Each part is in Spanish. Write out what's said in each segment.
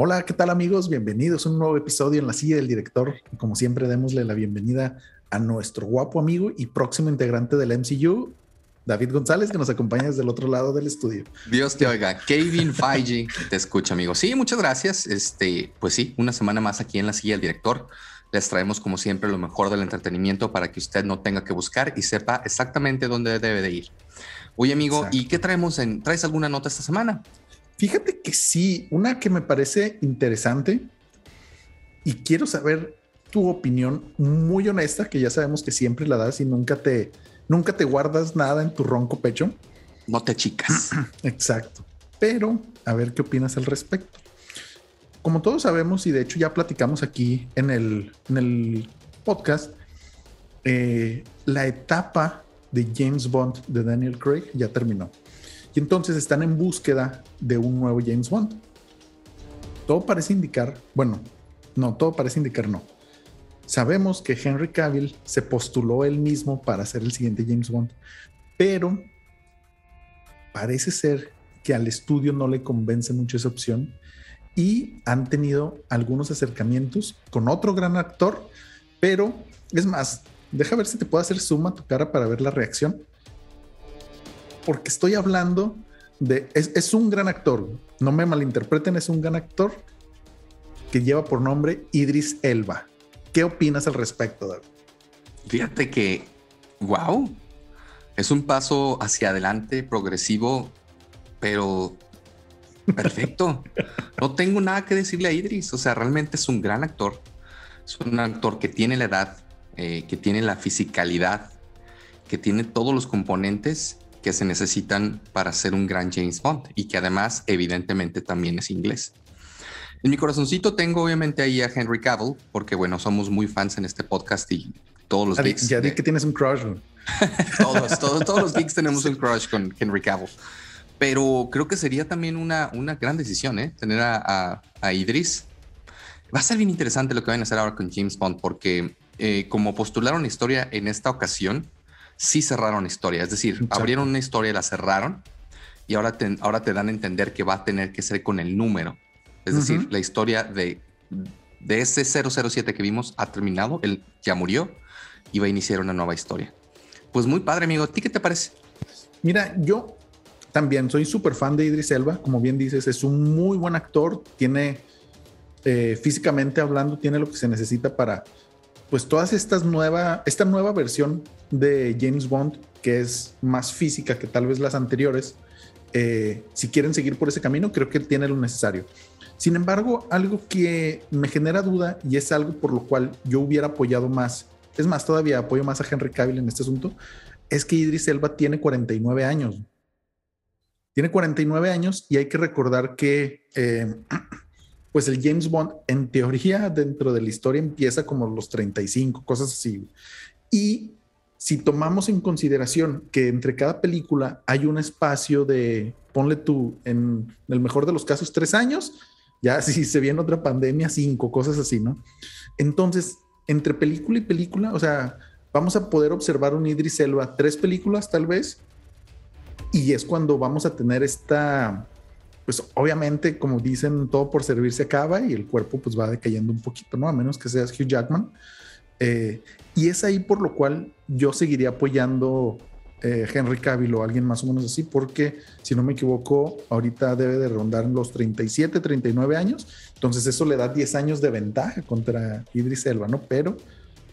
Hola, ¿qué tal amigos? Bienvenidos a un nuevo episodio en la silla del director. Como siempre, démosle la bienvenida a nuestro guapo amigo y próximo integrante del MCU, David González, que nos acompaña desde el otro lado del estudio. Dios te oiga. Kevin Feige te escucha, amigo. Sí, muchas gracias. Este, pues sí, una semana más aquí en la silla del director. Les traemos, como siempre, lo mejor del entretenimiento para que usted no tenga que buscar y sepa exactamente dónde debe de ir. Oye, amigo, ¿y qué traemos en? ¿Traes alguna nota esta semana? Fíjate que sí, una que me parece interesante y quiero saber tu opinión muy honesta, que ya sabemos que siempre la das y nunca te, nunca te guardas nada en tu ronco pecho. No te chicas. Exacto. Pero a ver qué opinas al respecto. Como todos sabemos, y de hecho ya platicamos aquí en el, en el podcast, eh, la etapa de James Bond de Daniel Craig ya terminó. Y entonces están en búsqueda de un nuevo James Bond. Todo parece indicar, bueno, no, todo parece indicar no. Sabemos que Henry Cavill se postuló él mismo para ser el siguiente James Bond, pero parece ser que al estudio no le convence mucho esa opción y han tenido algunos acercamientos con otro gran actor, pero es más, deja ver si te puedo hacer suma tu cara para ver la reacción. Porque estoy hablando de, es, es un gran actor, no me malinterpreten, es un gran actor que lleva por nombre Idris Elba. ¿Qué opinas al respecto, David? Fíjate que, wow, es un paso hacia adelante, progresivo, pero perfecto. no tengo nada que decirle a Idris. O sea, realmente es un gran actor. Es un actor que tiene la edad, eh, que tiene la fisicalidad, que tiene todos los componentes que se necesitan para ser un gran James Bond y que además evidentemente también es inglés. En mi corazoncito tengo obviamente ahí a Henry Cavill, porque bueno, somos muy fans en este podcast y todos los geeks. Ya di que tienes un crush. todos, todos, todos, los geeks tenemos un crush con Henry Cavill. Pero creo que sería también una, una gran decisión, ¿eh? Tener a, a, Idris. Va a ser bien interesante lo que van a hacer ahora con James Bond, porque eh, como postularon la historia en esta ocasión, sí cerraron historia. Es decir, abrieron una historia, la cerraron y ahora ahora te dan a entender que va a tener que ser con el número. Es decir, la historia de, de ese 007 que vimos ha terminado, él ya murió y va a iniciar una nueva historia. Pues muy padre, amigo. ¿A ti qué te parece? Mira, yo también soy súper fan de Idris Elba. Como bien dices, es un muy buen actor. Tiene, eh, físicamente hablando, tiene lo que se necesita para, pues, todas estas nueva, esta nueva versión de James Bond, que es más física que tal vez las anteriores. Eh, si quieren seguir por ese camino, creo que tiene lo necesario. Sin embargo, algo que me genera duda y es algo por lo cual yo hubiera apoyado más, es más, todavía apoyo más a Henry Cavill en este asunto, es que Idris Elba tiene 49 años. Tiene 49 años y hay que recordar que, eh, pues el James Bond, en teoría, dentro de la historia empieza como los 35, cosas así. Y si tomamos en consideración que entre cada película hay un espacio de, ponle tú, en el mejor de los casos, tres años, ya si se viene otra pandemia, cinco, cosas así, ¿no? Entonces, entre película y película, o sea, vamos a poder observar un Idris Elba, tres películas tal vez, y es cuando vamos a tener esta, pues obviamente, como dicen, todo por servir se acaba y el cuerpo pues va decayendo un poquito, ¿no? A menos que seas Hugh Jackman. Eh, y es ahí por lo cual yo seguiría apoyando eh, Henry Cavill o alguien más o menos así, porque si no me equivoco, ahorita debe de rondar los 37, 39 años. Entonces eso le da 10 años de ventaja contra Idris Elba, ¿no? Pero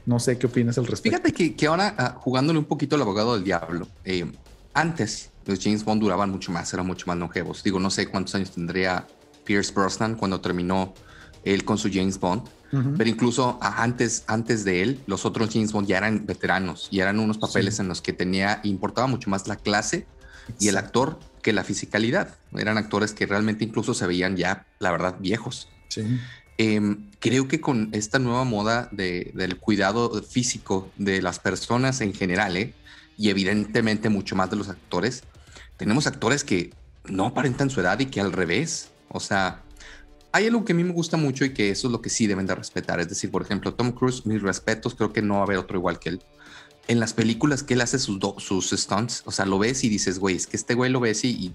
no sé qué opinas al respecto. Fíjate que, que ahora, ah, jugándole un poquito al abogado del diablo, eh, antes los James Bond duraban mucho más, eran mucho más longevos. Digo, no sé cuántos años tendría Pierce Brosnan cuando terminó él con su James Bond, pero incluso antes, antes de él, los otros James Bond ya eran veteranos y eran unos papeles en los que tenía, importaba mucho más la clase y el actor que la fisicalidad. Eran actores que realmente incluso se veían ya, la verdad, viejos. Em, creo que con esta nueva moda del cuidado físico de las personas en general, ¿eh? y evidentemente mucho más de los actores, tenemos actores que no aparentan su edad y que al revés, o sea, hay algo que a mí me gusta mucho y que eso es lo que sí deben de respetar. Es decir, por ejemplo, Tom Cruise, mis respetos, creo que no va a haber otro igual que él. En las películas que él hace sus, sus stunts, o sea, lo ves y dices, güey, es que este güey lo ves y,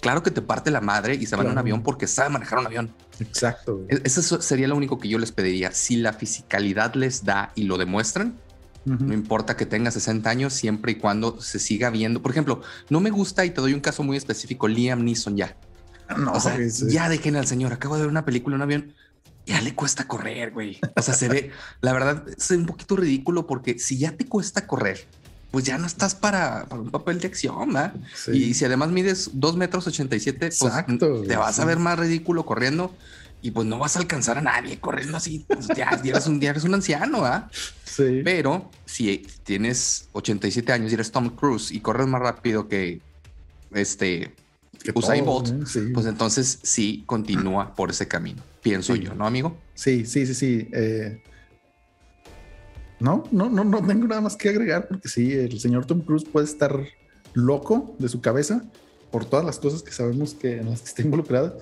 Claro que te parte la madre y se van en un avión porque sabe manejar un avión. Exacto. E-, eso sería lo único que yo les pediría. Si la fisicalidad les da y lo demuestran, no importa que tenga 60 años, siempre y cuando se siga viendo. Por ejemplo, no me gusta y te doy un caso muy específico, Liam Neeson ya. No, o sea, ya dejen al señor. Acabo de ver una película en un avión. Ya le cuesta correr, güey. O sea, se ve, la verdad, es un poquito ridículo porque si ya te cuesta correr, pues ya no estás para, un papel de acción, ¿verdad? Y si además mides 2 metros 87, pues te vas a ver más ridículo corriendo y pues no vas a alcanzar a nadie corriendo así. Pues ya, eres un, eres un anciano, ¿ah? Sí. Pero si tienes 87 años y eres Tom Cruise y corres más rápido que este Usain Bolt, pues entonces sí continúa por ese camino. Pienso yo, ¿no, amigo? Sí, sí, sí, sí. Eh, no, no, no, no tengo nada más que agregar porque sí, el señor Tom Cruise puede estar loco de su cabeza por todas las cosas que sabemos que en las que está involucrada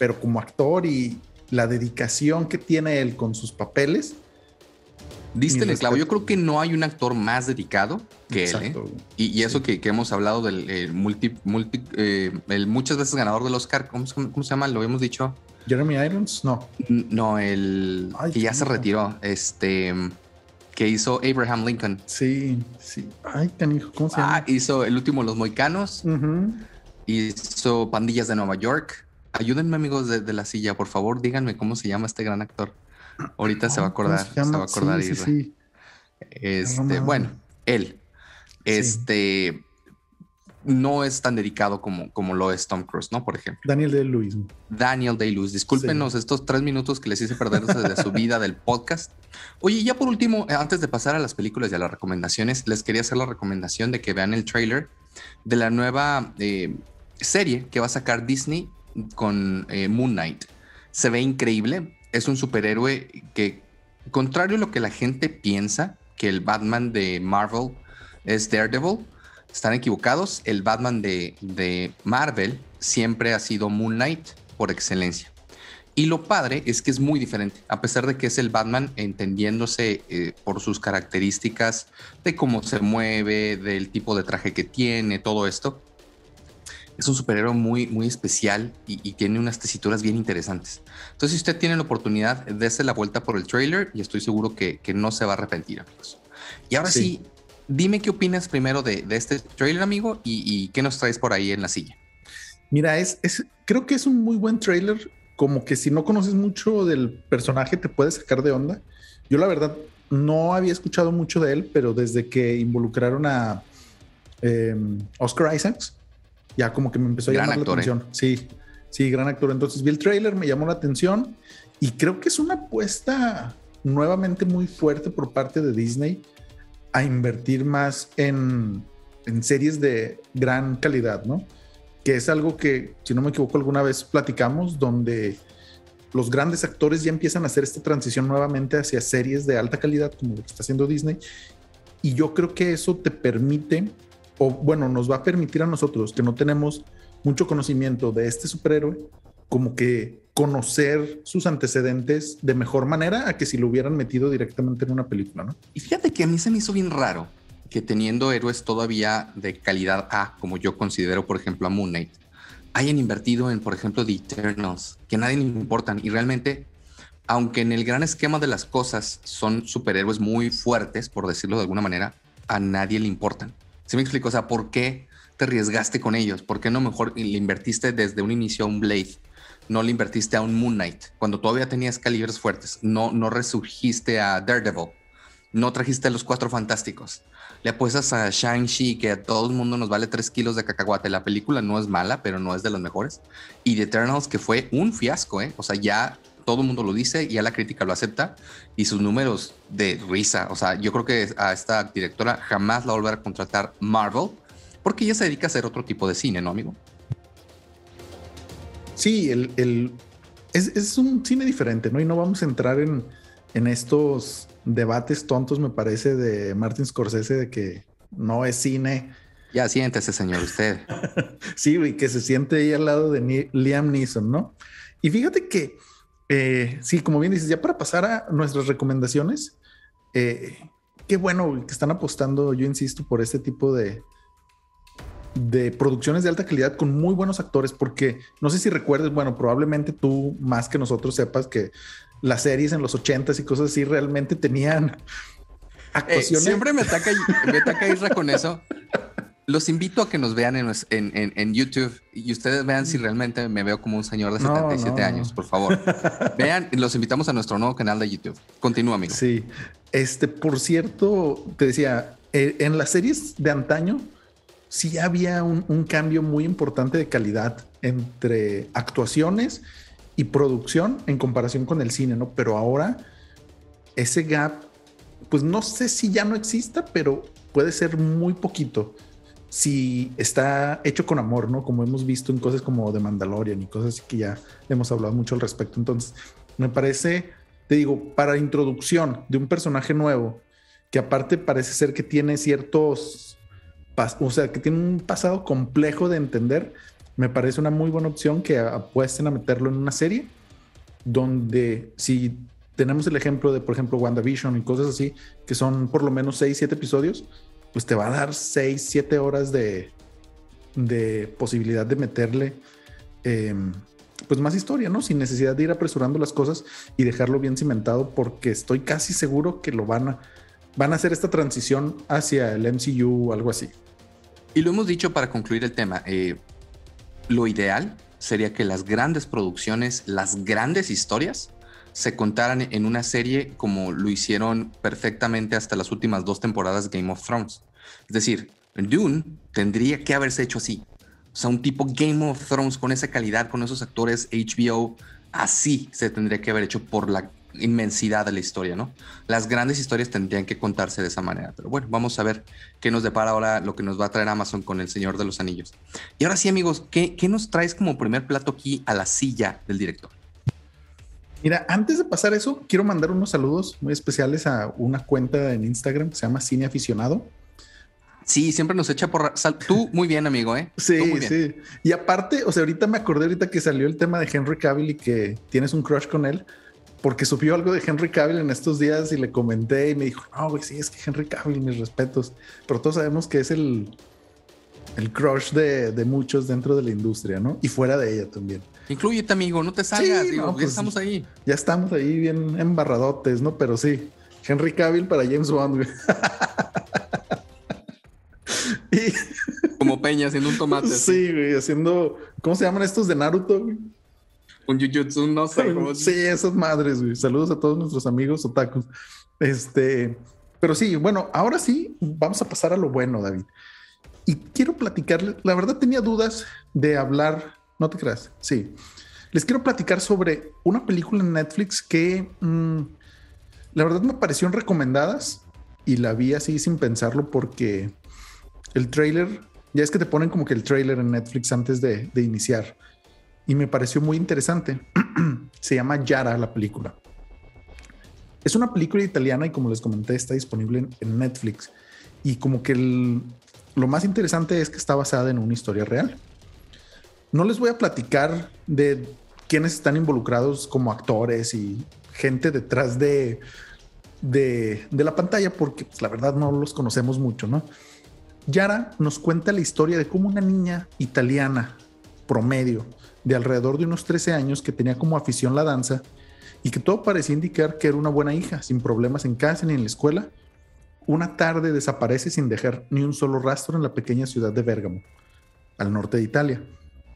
pero como actor y la dedicación que tiene él con sus papeles. Diste el clavo. Yo creo que no hay un actor más dedicado que él. ¿eh? Y, eso que, hemos hablado del multi, multi eh, el muchas veces ganador del Oscar, ¿cómo, se llama? Lo habíamos dicho. Jeremy Irons, no. No, el que ya se retiró. Este que hizo Abraham Lincoln. Sí, sí. Ay, canijo, ¿cómo se llama? Ah, hizo el último Los Moicanos. Hizo Pandillas de Nueva York. Ayúdenme, amigos de, la silla, por favor, díganme cómo se llama este gran actor. Ahorita se va a acordar, se, va a acordar. Sí, sí, Este, bueno, él. Este no es tan dedicado como, como lo es Tom Cruise, ¿no? Por ejemplo. Daniel Day-Lewis. Daniel Day-Lewis. Discúlpenos estos tres minutos que les hice perder desde su vida del podcast. Oye, ya por último, eh, antes de pasar a las películas y a las recomendaciones, les quería hacer la recomendación de que vean el trailer de la nueva eh, serie que va a sacar Disney con eh, Moon Knight. Se ve increíble. Es un superhéroe que, contrario a lo que la gente piensa, que el Batman de Marvel es Daredevil, están equivocados. El Batman de, de Marvel siempre ha sido Moon Knight por excelencia. Y lo padre es que es muy diferente, a pesar de que es el Batman entendiéndose eh, por sus características de cómo se mueve, del tipo de traje que tiene, todo esto es un superhéroe muy, muy especial y, tiene unas tesituras bien interesantes. Entonces, si usted tiene la oportunidad, dése la vuelta por el trailer y estoy seguro que, no se va a arrepentir, amigos. Y ahora sí, dime qué opinas primero de, este trailer, amigo, y, qué nos traes por ahí en la silla. Mira, es, es, creo que es un muy buen trailer, como que si no conoces mucho del personaje te puede sacar de onda. Yo la verdad no había escuchado mucho de él, pero desde que involucraron a em, Oscar Isaacs, ya como que me empezó a llamar la ¿eh? atención. Sí, sí, gran actor. Entonces vi el trailer, me llamó la atención y creo que es una apuesta nuevamente muy fuerte por parte de Disney a invertir más en, en series de gran calidad, ¿no? Que es algo que, si no me equivoco, alguna vez platicamos, donde los grandes actores ya empiezan a hacer esta transición nuevamente hacia series de alta calidad, como lo que está haciendo Disney. Y yo creo que eso te permite o bueno, nos va a permitir a nosotros que no tenemos mucho conocimiento de este superhéroe, como que conocer sus antecedentes de mejor manera a que si lo hubieran metido directamente en una película, ¿no? Y fíjate que a mí se me hizo bien raro que teniendo héroes todavía de calidad A, como yo considero, por ejemplo, a Moon Knight, hayan invertido en, por ejemplo, The Eternals, que a nadie le importan. Y realmente, aunque en el gran esquema de las cosas son superhéroes muy fuertes, por decirlo de alguna manera, a nadie le importan. ¿Sí me explico? O sea, ¿por qué te arriesgaste con ellos? ¿Por qué no mejor le invertiste desde un inicio a un Blade? No le invertiste a un Moon Knight cuando todavía tenías calibres fuertes. No, no resurgiste a Daredevil. No trajiste a los cuatro fantásticos. Le apuestas a Shang-Chi, que a todo el mundo nos vale tres kilos de cacahuate. La película no es mala, pero no es de las mejores. Y The Eternals, que fue un fiasco, ¿eh? O sea, ya todo el mundo lo dice, ya la crítica lo acepta y sus números de risa. O sea, yo creo que a esta directora jamás la volverá a contratar Marvel porque ella se dedica a hacer otro tipo de cine, ¿no, amigo? Sí, el, es, un cine diferente, ¿no? Y no vamos a entrar en, en estos debates tontos, me parece, de Martin Scorsese de que no es cine. Ya siéntese, señor, usted. sí, y que se siente ahí al lado de Liam Neeson, ¿no? Y fíjate que eh, sí, como bien dices, ya para pasar a nuestras recomendaciones, eh, qué bueno que están apostando, yo insisto, por este tipo de, de producciones de alta calidad con muy buenos actores, porque no sé si recuerdes, bueno, probablemente tú más que nosotros sepas que las series en los ochentas y cosas así realmente tenían eh, actuaciones. siempre me ataca, me ataca Isra con eso. Los invito a que nos vean en, en, YouTube y ustedes vean si realmente me veo como un señor de 77 años, por favor. vean, los invitamos a nuestro nuevo canal de YouTube. Continúa, amigo. Sí. Este, por cierto, te decía, eh, en las series de antaño, sí había un, cambio muy importante de calidad entre actuaciones y producción en comparación con el cine, ¿no? Pero ahora ese gap, pues no sé si ya no exista, pero puede ser muy poquito si está hecho con amor, ¿no? Como hemos visto en cosas como The Mandalorian y cosas que ya hemos hablado mucho al respecto. Entonces, me parece, te digo, para introducción de un personaje nuevo, que aparte parece ser que tiene ciertos o sea, que tiene un pasado complejo de entender, me parece una muy buena opción que apuesten a meterlo en una serie donde si tenemos el ejemplo de, por ejemplo, WandaVision y cosas así, que son por lo menos 6, 7 episodios, pues te va a dar 6, 7 horas de, de posibilidad de meterle em, pues más historia, ¿no? Sin necesidad de ir apresurando las cosas y dejarlo bien cimentado, porque estoy casi seguro que lo van a, van a hacer esta transición hacia el MCU o algo así. Y lo hemos dicho para concluir el tema. Eh, lo ideal sería que las grandes producciones, las grandes historias, se contaran en una serie como lo hicieron perfectamente hasta las últimas dos temporadas de Game of Thrones. Es decir, Dune tendría que haberse hecho así. O sea, un tipo Game of Thrones con esa calidad, con esos actores HBO, así se tendría que haber hecho por la inmensidad de la historia, ¿no? Las grandes historias tendrían que contarse de esa manera. Pero bueno, vamos a ver qué nos depara ahora lo que nos va a traer Amazon con el Señor de los Anillos. Y ahora sí, amigos, ¿qué, qué nos traes como primer plato aquí a la silla del director? Mira, antes de pasar eso, quiero mandar unos saludos muy especiales a una cuenta en Instagram que se llama Cine Aficionado. Sí, siempre nos echa por... Tú muy bien, amigo, ¿eh? Sí, sí. Y aparte, o sea, ahorita me acordé ahorita que salió el tema de Henry Cavill y que tienes un crush con él porque subió algo de Henry Cavill en estos días y le comenté y me dijo, no, güey, sí, es que Henry Cavill, mis respetos. Pero todos sabemos que es el, el crush de, de, muchos dentro de la industria, ¿no? Y fuera de ella también. Incluyete, amigo, no te salgas, digo, pues, estamos ahí. Ya estamos ahí bien embarradotes, ¿no? Pero sí, Henry Cavill para James Bond, y... Como Peña haciendo un tomate. Sí, güey, haciendo, ¿cómo se llaman estos de Naruto? Güey? un jujutsu, no sé. Cómo... Sí, esas madres, güey. Saludos a todos nuestros amigos otakus. Este, pero sí, bueno, ahora sí, vamos a pasar a lo bueno, David. Y quiero platicarles, la verdad tenía dudas de hablar, no te creas, sí. Les quiero platicar sobre una película en Netflix que mm, la verdad me parecieron recomendadas y la vi así sin pensarlo porque el trailer, ya es que te ponen como que el trailer en Netflix antes de, iniciar y me pareció muy interesante. Se llama Yara la película. Es una película italiana y como les comenté está disponible en, Netflix. Y como que lo más interesante es que está basada en una historia real. No les voy a platicar de quiénes están involucrados como actores y gente detrás de, de, la pantalla porque pues, la verdad no los conocemos mucho, ¿no? Yara nos cuenta la historia de cómo una niña italiana promedio de alrededor de unos 13 años que tenía como afición la danza y que todo parecía indicar que era una buena hija, sin problemas en casa ni en la escuela, una tarde desaparece sin dejar ni un solo rastro en la pequeña ciudad de Bérgamo, al norte de Italia.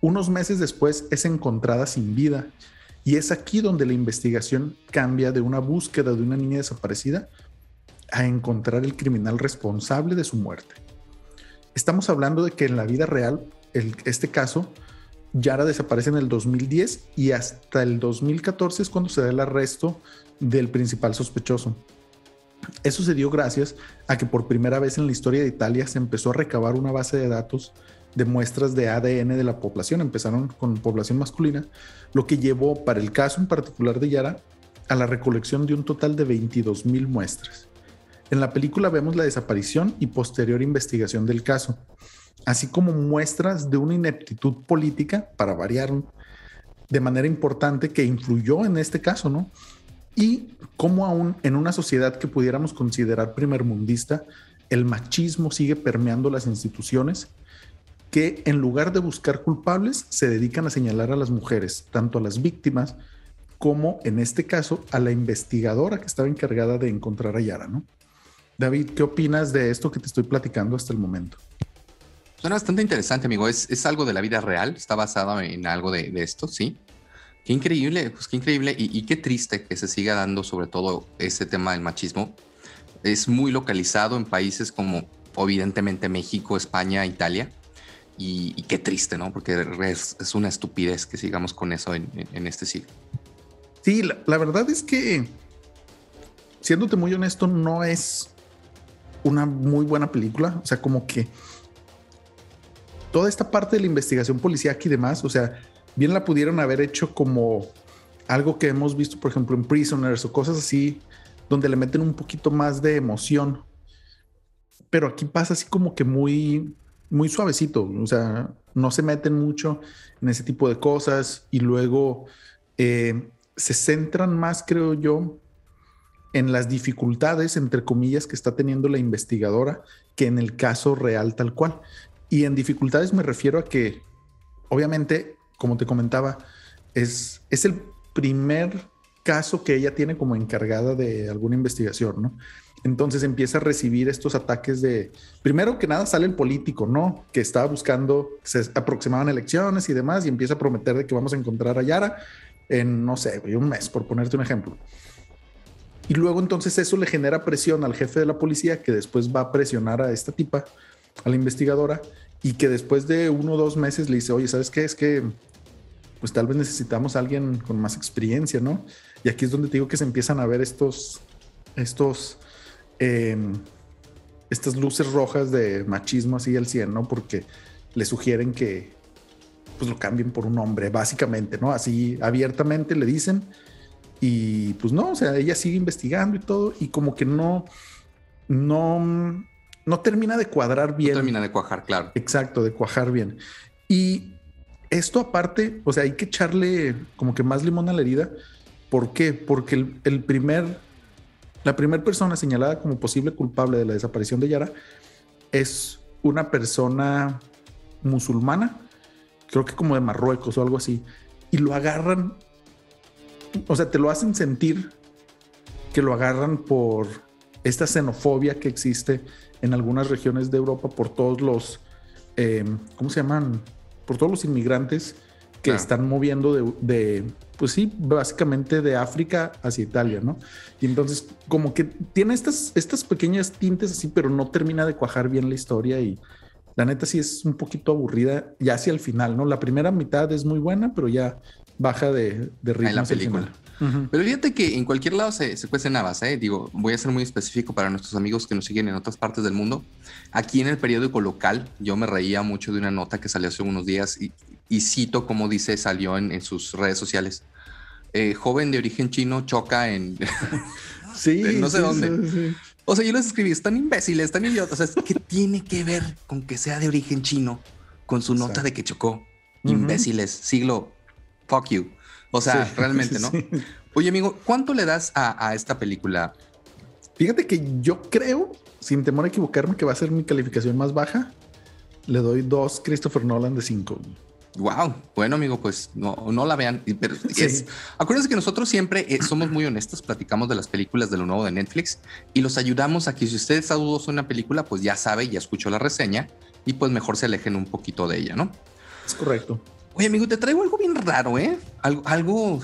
Unos meses después es encontrada sin vida y es aquí donde la investigación cambia de una búsqueda de una niña desaparecida a encontrar el criminal responsable de su muerte. Estamos hablando de que en la vida real, este caso Yara desaparece en el 2010 y hasta el 2014 es cuando se da el arresto del principal sospechoso. Eso se dio gracias a que por primera vez en la historia de Italia se empezó a recabar una base de datos de muestras de ADN de la población. Empezaron con población masculina, lo que llevó para el caso en particular de Yara a la recolección de un total de 22 mil muestras. En la película vemos la desaparición y posterior investigación del caso así como muestras de una ineptitud política, para variar, de manera importante que influyó en este caso, ¿no? Y cómo aún en una sociedad que pudiéramos considerar primermundista, el machismo sigue permeando las instituciones que en lugar de buscar culpables, se dedican a señalar a las mujeres, tanto a las víctimas como en este caso a la investigadora que estaba encargada de encontrar a Yara, ¿no? David, ¿qué opinas de esto que te estoy platicando hasta el momento? Suena bastante interesante, amigo. Es, algo de la vida real, está basado en algo de, esto, sí. Qué increíble, pues qué increíble y, qué triste que se siga dando sobre todo ese tema del machismo. Es muy localizado en países como evidentemente México, España, Italia. Y, qué triste, ¿no? Porque es, una estupidez que sigamos con eso en, este siglo. Sí, la, verdad es que, siéndote muy honesto, no es una muy buena película. O sea, como que toda esta parte de la investigación policíaca y demás, o sea, bien la pudieron haber hecho como algo que hemos visto, por ejemplo, en Prisoners o cosas así, donde le meten un poquito más de emoción. Pero aquí pasa así como que muy, muy suavecito, o sea, no se meten mucho en ese tipo de cosas y luego eh, se centran más, creo yo, en las dificultades, entre comillas, que está teniendo la investigadora que en el caso real tal cual. Y en dificultades me refiero a que, obviamente, como te comentaba, es, es el primer caso que ella tiene como encargada de alguna investigación, ¿no? Entonces empieza a recibir estos ataques de, primero que nada sale el político, ¿no? Que estaba buscando, se aproximaban elecciones y demás, y empieza a prometer de que vamos a encontrar a Yara en, no sé, un mes, por ponerte un ejemplo. Y luego entonces eso le genera presión al jefe de la policía, que después va a presionar a esta tipa, a la investigadora, y que después de uno o dos meses le dice, oye, ¿sabes qué? Es que pues tal vez necesitamos a alguien con más experiencia, ¿no? Y aquí es donde te digo que se empiezan a ver estos, estos, em, estas luces rojas de machismo así al 100, ¿no? Porque le sugieren que pues lo cambien por un hombre, básicamente, ¿no? Así abiertamente le dicen y pues no, o sea, ella sigue investigando y todo y como que no, no, no termina de cuadrar bien. No termina de cuajar, claro. Exacto, de cuajar bien. Y esto aparte, o sea, hay que echarle como que más limón a la herida. ¿Por qué? Porque el, primer, la primera persona señalada como posible culpable de la desaparición de Yara es una persona musulmana, creo que como de Marruecos o algo así, y lo agarran, o sea, te lo hacen sentir que lo agarran por esta xenofobia que existe en algunas regiones de Europa por todos los, eh, ¿cómo se llaman? Por todos los inmigrantes que están moviendo de, pues sí, básicamente de África hacia Italia, ¿no? Y entonces como que tiene estas, estas pequeñas tintes así, pero no termina de cuajar bien la historia y la neta sí es un poquito aburrida ya hacia el final, ¿no? La primera mitad es muy buena, pero ya baja de, de ritmo. En la película. Pero fíjate que en cualquier lado se, se cuecen habas, ¿eh? Digo, voy a ser muy específico para nuestros amigos que nos siguen en otras partes del mundo. Aquí en el periódico local, yo me reía mucho de una nota que salió hace unos días y, y cito como dice, salió en, en sus redes sociales. Eh, joven de origen chino choca en... sí, no sé dónde. O sea, yo les escribí, están imbéciles, están idiotas. O sea, ¿qué tiene que ver con que sea de origen chino con su nota de que chocó? Imbéciles, siglo, fuck you. O sea, realmente, ¿no? Oye, amigo, ¿cuánto le das a, esta película? Fíjate que yo creo, sin temor a equivocarme, que va a ser mi calificación más baja. Le doy dos Christopher Nolan de cinco. Wow, bueno amigo, pues no, no la vean, pero es, acuérdense que nosotros siempre eh, somos muy honestos, platicamos de las películas de lo nuevo de Netflix y los ayudamos a que si usted está dudoso en una película, pues ya sabe, ya escuchó la reseña y pues mejor se alejen un poquito de ella, ¿no? Es correcto. Oye, amigo, te traigo algo bien raro, ¿eh? Algo, algo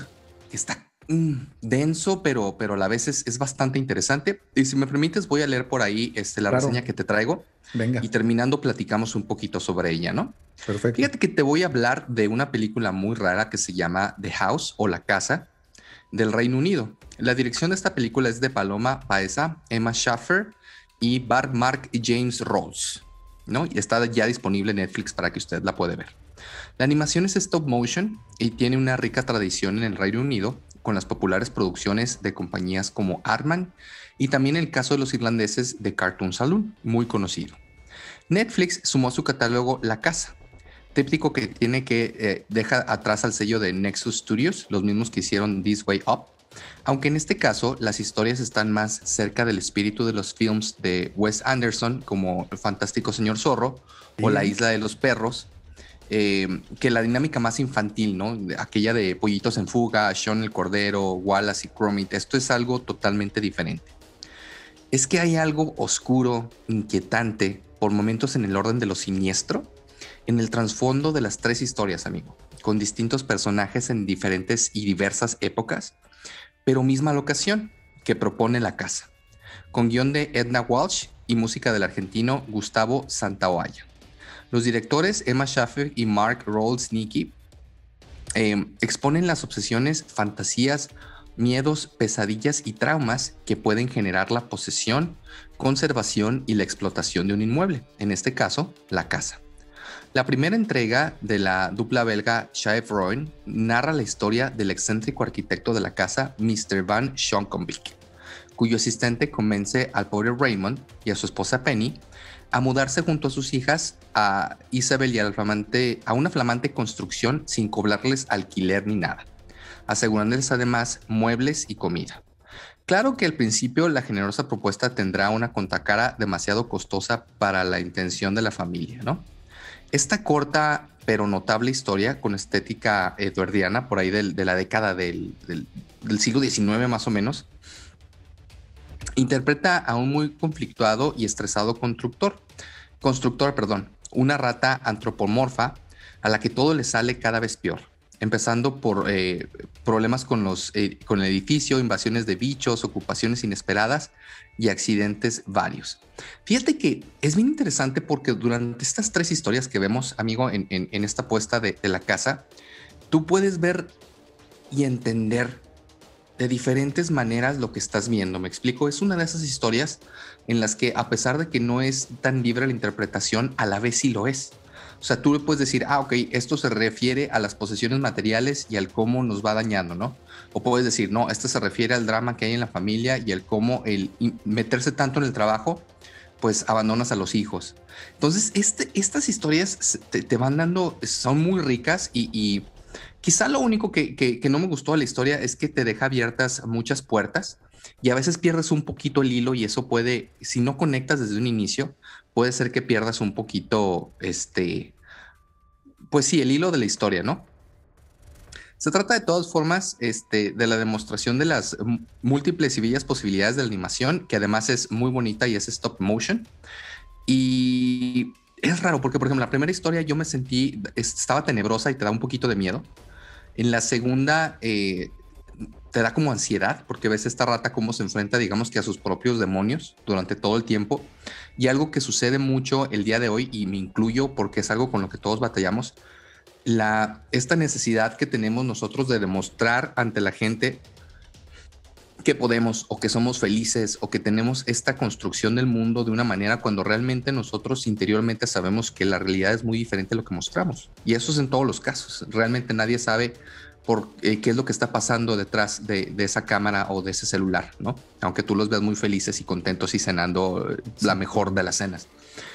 que está mm, denso, pero, pero a la vez es, bastante interesante. Y si me permites, voy a leer por ahí este, la reseña que te traigo. Venga. Y terminando, platicamos un poquito sobre ella, ¿no? Perfecto. Fíjate que te voy a hablar de una película muy rara que se llama The House o La Casa del Reino Unido. La dirección de esta película es de Paloma Paesa, Emma Schaffer y Bart Mark y James Rose, ¿no? Y está ya disponible en Netflix para que usted la pueda ver. La animación es stop motion y tiene una rica tradición en el Reino Unido con las populares producciones de compañías como Artman y también el caso de los irlandeses de Cartoon Saloon, muy conocido. Netflix sumó a su catálogo La Casa, típico que tiene que eh, deja atrás al sello de Nexus Studios, los mismos que hicieron This Way Up, Aunque en este caso las historias están más cerca del espíritu de los films de Wes Anderson, como El Fantástico Señor Zorro o La Isla de los Perros, eh, que la dinámica más infantil, ¿no? Aquella de Pollitos en Fuga, Sean el Cordero, Wallace y Cromit, esto es algo totalmente diferente. Es que hay algo oscuro, inquietante, por momentos en el orden de lo siniestro, en el trasfondo de las tres historias, amigo, con distintos personajes en diferentes y diversas épocas, pero misma locación que propone la casa, con guion de Edna Walsh y música del argentino Gustavo Santaolla. Los directores Emma Schaffer y Mark Rolls-Nicky eh, exponen las obsesiones, fantasías, miedos, pesadillas y traumas que pueden generar la posesión, conservación y la explotación de un inmueble, en este caso, la casa. La primera entrega de la dupla belga Royn narra la historia del excéntrico arquitecto de la casa, Mr. Van Schonkenbeek, cuyo asistente convence al pobre Raymond y a su esposa Penny a mudarse junto a sus hijas a Isabel y a una flamante construcción sin cobrarles alquiler ni nada, asegurándoles además muebles y comida. Claro que al principio la generosa propuesta tendrá una contracara demasiado costosa para la intención de la familia, ¿no? Esta corta pero notable historia con estética eduardiana por ahí de la década del, siglo XIX más o menos, interpreta a un muy conflictuado y estresado constructor, constructor, perdón, una rata antropomorfa a la que todo le sale cada vez peor empezando por eh, problemas con, los, eh, con el edificio, invasiones de bichos, ocupaciones inesperadas y accidentes varios. Fíjate que es bien interesante porque durante estas tres historias que vemos, amigo, en, esta puesta de, de la casa, tú puedes ver y entender de diferentes maneras lo que estás viendo. Me explico, es una de esas historias en las que a pesar de que no es tan libre la interpretación, a la vez sí lo es. O sea, tú le puedes decir, ah, ok, esto se refiere a las posesiones materiales y al cómo nos va dañando, ¿no? O puedes decir, no, esto se refiere al drama que hay en la familia y al cómo el meterse tanto en el trabajo, pues abandonas a los hijos. Entonces, este, estas historias te, van dando, son muy ricas y, quizá lo único que, no me gustó de la historia es que te deja abiertas muchas puertas y a veces pierdes un poquito el hilo y eso puede, si no conectas desde un inicio, puede ser que pierdas un poquito, este, pues sí, el hilo de la historia, ¿no? Se trata de todas formas este, de la demostración de las múltiples y bellas posibilidades de la animación, que además es muy bonita y es stop motion. Y es raro porque, por ejemplo, la primera historia yo me sentí, estaba tenebrosa y te da un poquito de miedo. En la segunda eh, te da como ansiedad porque ves esta rata cómo se enfrenta, digamos que a sus propios demonios durante todo el tiempo. Y algo que sucede mucho el día de hoy, y me incluyo porque es algo con lo que todos batallamos, la, esta necesidad que tenemos nosotros de demostrar ante la gente que podemos o que somos felices o que tenemos esta construcción del mundo de una manera cuando realmente nosotros interiormente sabemos que la realidad es muy diferente a lo que mostramos. Y eso es en todos los casos. Realmente nadie sabe por eh, qué es lo que está pasando detrás de, esa cámara o de ese celular, ¿no? Aunque tú los veas muy felices y contentos y cenando eh, la mejor de las cenas.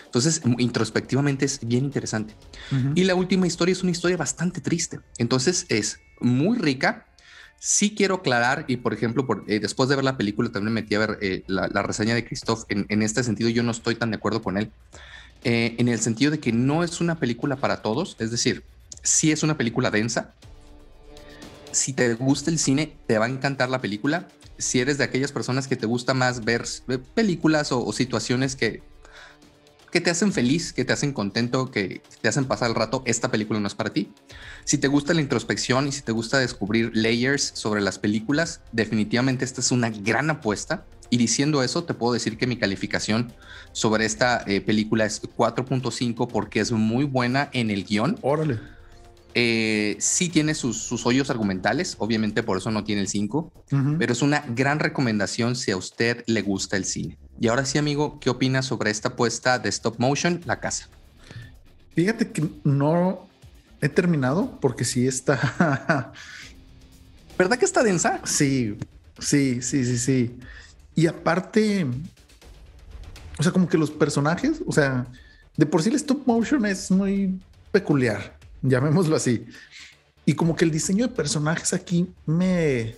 Entonces, introspectivamente es bien interesante. Y la última historia es una historia bastante triste. Entonces, es muy rica. Sí quiero aclarar, y por ejemplo, eh, después de ver la película, también me metí a ver la, reseña de Christoph. En, en, este sentido, yo no estoy tan de acuerdo con él. en el sentido de que no es una película para todos. Es decir, sí es una película densa, si te gusta el cine, te va a encantar la película. Si eres de aquellas personas que te gusta más ver películas o, situaciones que, que te hacen feliz, que te hacen contento, que te hacen pasar el rato, esta película no es para ti. Si te gusta la introspección y si te gusta descubrir layers sobre las películas, definitivamente esta es una gran apuesta. Y diciendo eso, te puedo decir que mi calificación sobre esta eh, película es 4.5 porque es muy buena en el guion. Órale eh, sí tiene sus, hoyos argumentales, obviamente por eso no tiene el 5, pero es una gran recomendación si a usted le gusta el cine. Y ahora sí, amigo, ¿qué opinas sobre esta apuesta de stop motion, La Casa? Fíjate que no he terminado porque sí está... ¿Verdad que está densa? Sí, sí, sí, sí, sí. Y aparte, o sea, como que los personajes, o sea, de por sí el stop motion es muy peculiar llamémoslo así. Y como que el diseño de personajes aquí me,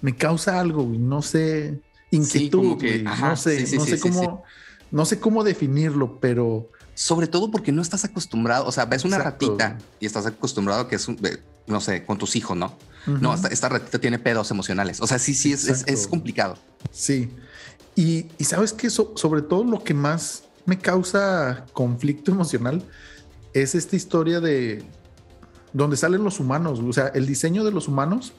me causa algo, no sé, inquietud, no sé, no sé cómo, no sé cómo definirlo, pero sobre todo porque no estás acostumbrado, o sea, ves una ratita y estás acostumbrado a que es un, no sé, con tus hijos, ¿no? No, esta, ratita tiene pedos emocionales. O sea, sí, sí, es, es, complicado. Sí. Y, sabes que sobre todo lo que más me causa conflicto emocional es esta historia de donde salen los humanos, o sea, el diseño de los humanos.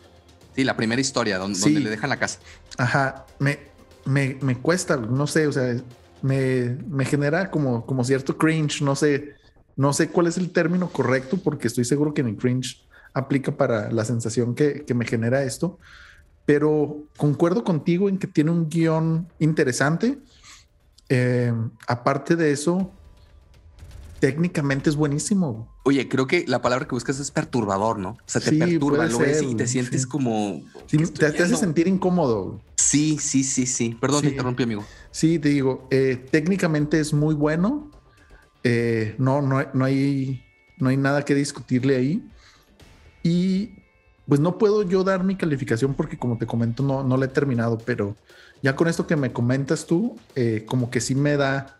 Sí, la primera historia donde, donde le dejan la casa. Ajá, me, me, me, cuesta, no sé, o sea, me, me genera como, como cierto cringe, no sé, no sé cuál es el término correcto porque estoy seguro que mi cringe aplica para la sensación que, que me genera esto, pero concuerdo contigo en que tiene un guion interesante. Eh, aparte de eso, técnicamente es buenísimo. Oye, creo que la palabra que buscas es perturbador, ¿no? O sea, te perturba, lo ves y te sientes como... te, hace sentir incómodo. Sí, sí, sí, sí. Perdón, te interrumpí, amigo. Sí, te digo, eh, técnicamente es muy bueno. Eh, no, no, no, hay, no hay nada que discutirle ahí. Y pues no puedo yo dar mi calificación porque como te comento no, no la he terminado, pero ya con esto que me comentas tú, eh, como que sí me da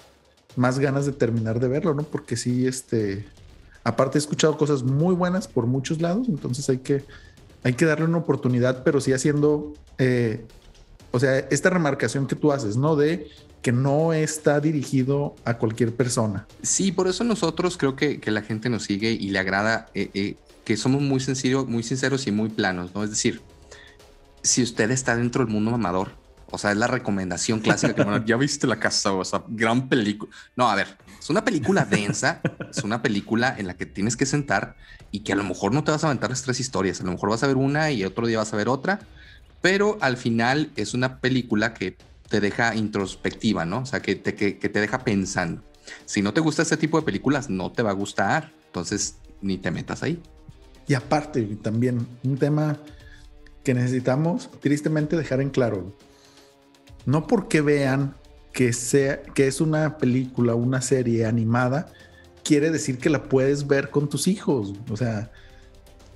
más ganas de terminar de verlo, ¿no? Porque sí, este, aparte he escuchado cosas muy buenas por muchos lados, entonces hay que, hay que darle una oportunidad, pero sí haciendo, eh, o sea, esta remarcación que tú haces, ¿no? De que no está dirigido a cualquier persona. Sí, por eso nosotros creo que, que la gente nos sigue y le agrada eh, eh, que somos muy, sencillo, muy sinceros y muy planos, ¿no? Es decir, si usted está dentro del mundo mamador, o sea, es la recomendación clásica que ya viste la casa, o sea, gran película. No, a ver, es una película densa, es una película en la que tienes que sentar y que a lo mejor no te vas a aventar las tres historias, a lo mejor vas a ver una y otro día vas a ver otra, pero al final es una película que te deja introspectiva, ¿no? O sea, que te, que, te deja pensando. Si no te gusta este tipo de películas, no te va a gustar, entonces ni te metas ahí. Y aparte, también un tema que necesitamos tristemente dejar en claro no porque vean que, sea, que es una película, una serie animada, quiere decir que la puedes ver con tus hijos. O sea.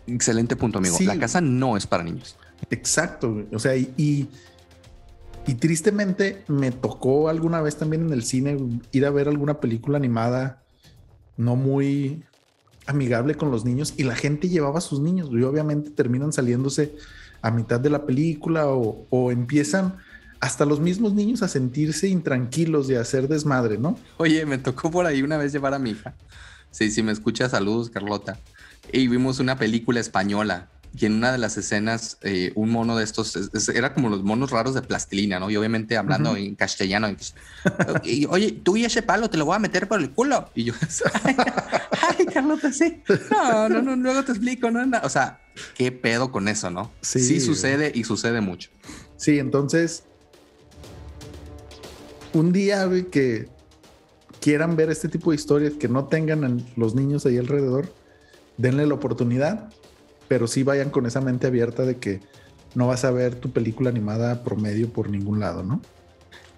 Excelente punto, amigo. La casa no es para niños. Exacto. O sea, y, y, tristemente me tocó alguna vez también en el cine ir a ver alguna película animada no muy amigable con los niños y la gente llevaba a sus niños y obviamente terminan saliéndose a mitad de la película o, o empiezan hasta los mismos niños a sentirse intranquilos y a hacer desmadre, ¿no? Oye, me tocó por ahí una vez llevar a mi hija. Sí, sí, me escucha, saludos, Carlota. Y vimos una película española y en una de las escenas eh, un mono de estos era como los monos raros de plastilina, ¿no? Y obviamente hablando en castellano. Y, Oye, tú y ese palo te lo voy a meter por el culo. Y yo, ay, Carlota, sí. No, no, no, luego te explico, ¿no? O sea, qué pedo con eso, ¿no? Sí, sí sucede y sucede mucho. Sí, entonces un día que quieran ver este tipo de historias, que no tengan los niños ahí alrededor, denle la oportunidad, pero sí vayan con esa mente abierta de que no vas a ver tu película animada promedio por ningún lado, ¿no?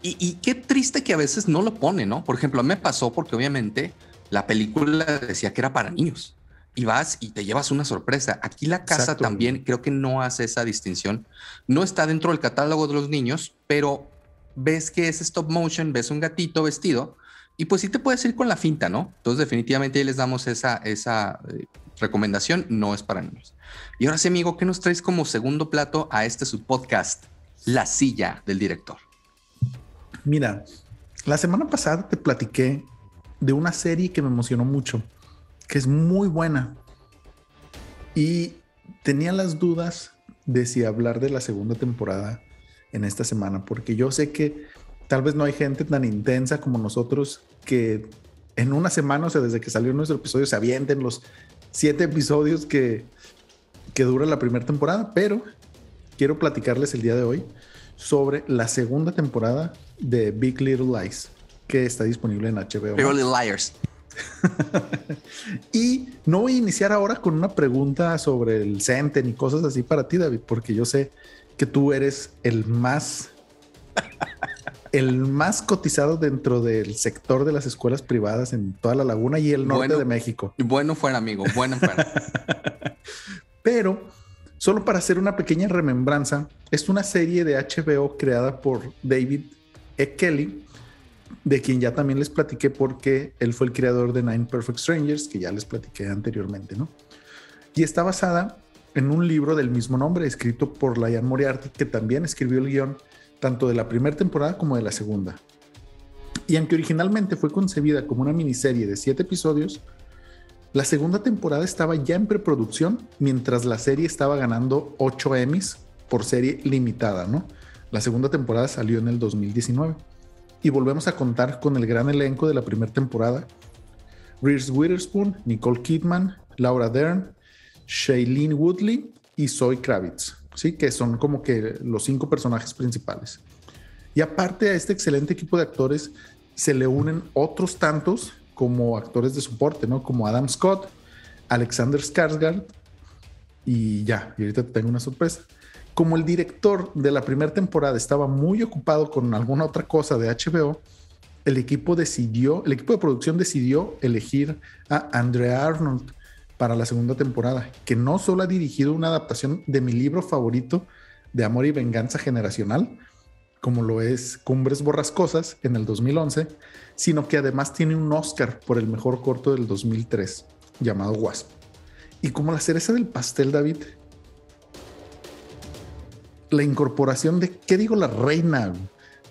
Y, qué triste que a veces no lo pone, ¿no? Por ejemplo, me pasó porque obviamente la película decía que era para niños y vas y te llevas una sorpresa. Aquí la casa también creo que no hace esa distinción. No está dentro del catálogo de los niños, pero ves que es stop motion, ves un gatito vestido y pues sí te puedes ir con la finta, ¿no? Entonces definitivamente ahí les damos esa, esa eh, recomendación, no es para niños. Y ahora sí, amigo, ¿qué nos traes como segundo plato a este su podcast, La silla del director? Mira, la semana pasada te platiqué de una serie que me emocionó mucho, que es muy buena. Y tenía las dudas de si hablar de la segunda temporada en esta semana, porque yo sé que tal vez no hay gente tan intensa como nosotros que en una semana, o sea, desde que salió nuestro episodio, se avienten los siete episodios que, que dura la primera temporada, pero quiero platicarles el día de hoy sobre la segunda temporada de Big Little Lies, que está disponible en HBO. Big Little Liars. y no voy a iniciar ahora con una pregunta sobre el Centen y cosas así para ti, David, porque yo sé que tú eres el más, el más cotizado dentro del sector de las escuelas privadas en toda la laguna y el norte de México. Bueno fuera, amigo, bueno fuera. Pero Solo para hacer una pequeña remembranza, es una serie de HBO creada por David E. Kelly, de quien ya también les platiqué porque él fue el creador de Nine Perfect Strangers, que ya les platiqué anteriormente, ¿no? Y está basada en un libro del mismo nombre, escrito por Liane Moriarty, que también escribió el guion tanto de la primera temporada como de la segunda. Y aunque originalmente fue concebida como una miniserie de siete episodios, la segunda temporada estaba ya en preproducción mientras la serie estaba ganando 8 Emmys por serie limitada, ¿no? La segunda temporada salió en el 2019 y volvemos a contar con el gran elenco de la primera temporada. Reese Witherspoon, Nicole Kidman, Laura Dern, Shailene Woodley y Zoe Kravitz, ¿sí? que son como que los cinco personajes principales. Y aparte a este excelente equipo de actores se le unen otros tantos como actores de soporte, ¿no? Como Adam Scott, Alexander Skarsgård y ya, y ahorita tengo una sorpresa. Como el director de la primera temporada estaba muy ocupado con alguna otra cosa de HBO, el equipo decidió, el equipo de producción decidió elegir a Andrea Arnold para la segunda temporada, que no solo ha dirigido una adaptación de mi libro favorito de Amor y Venganza Generacional, como lo es Cumbres Borrascosas en el 2011, sino que además tiene un Oscar por el mejor corto del 2003, llamado Wasp. Y como la cereza del pastel, David, la incorporación de, ¿qué digo? La reina,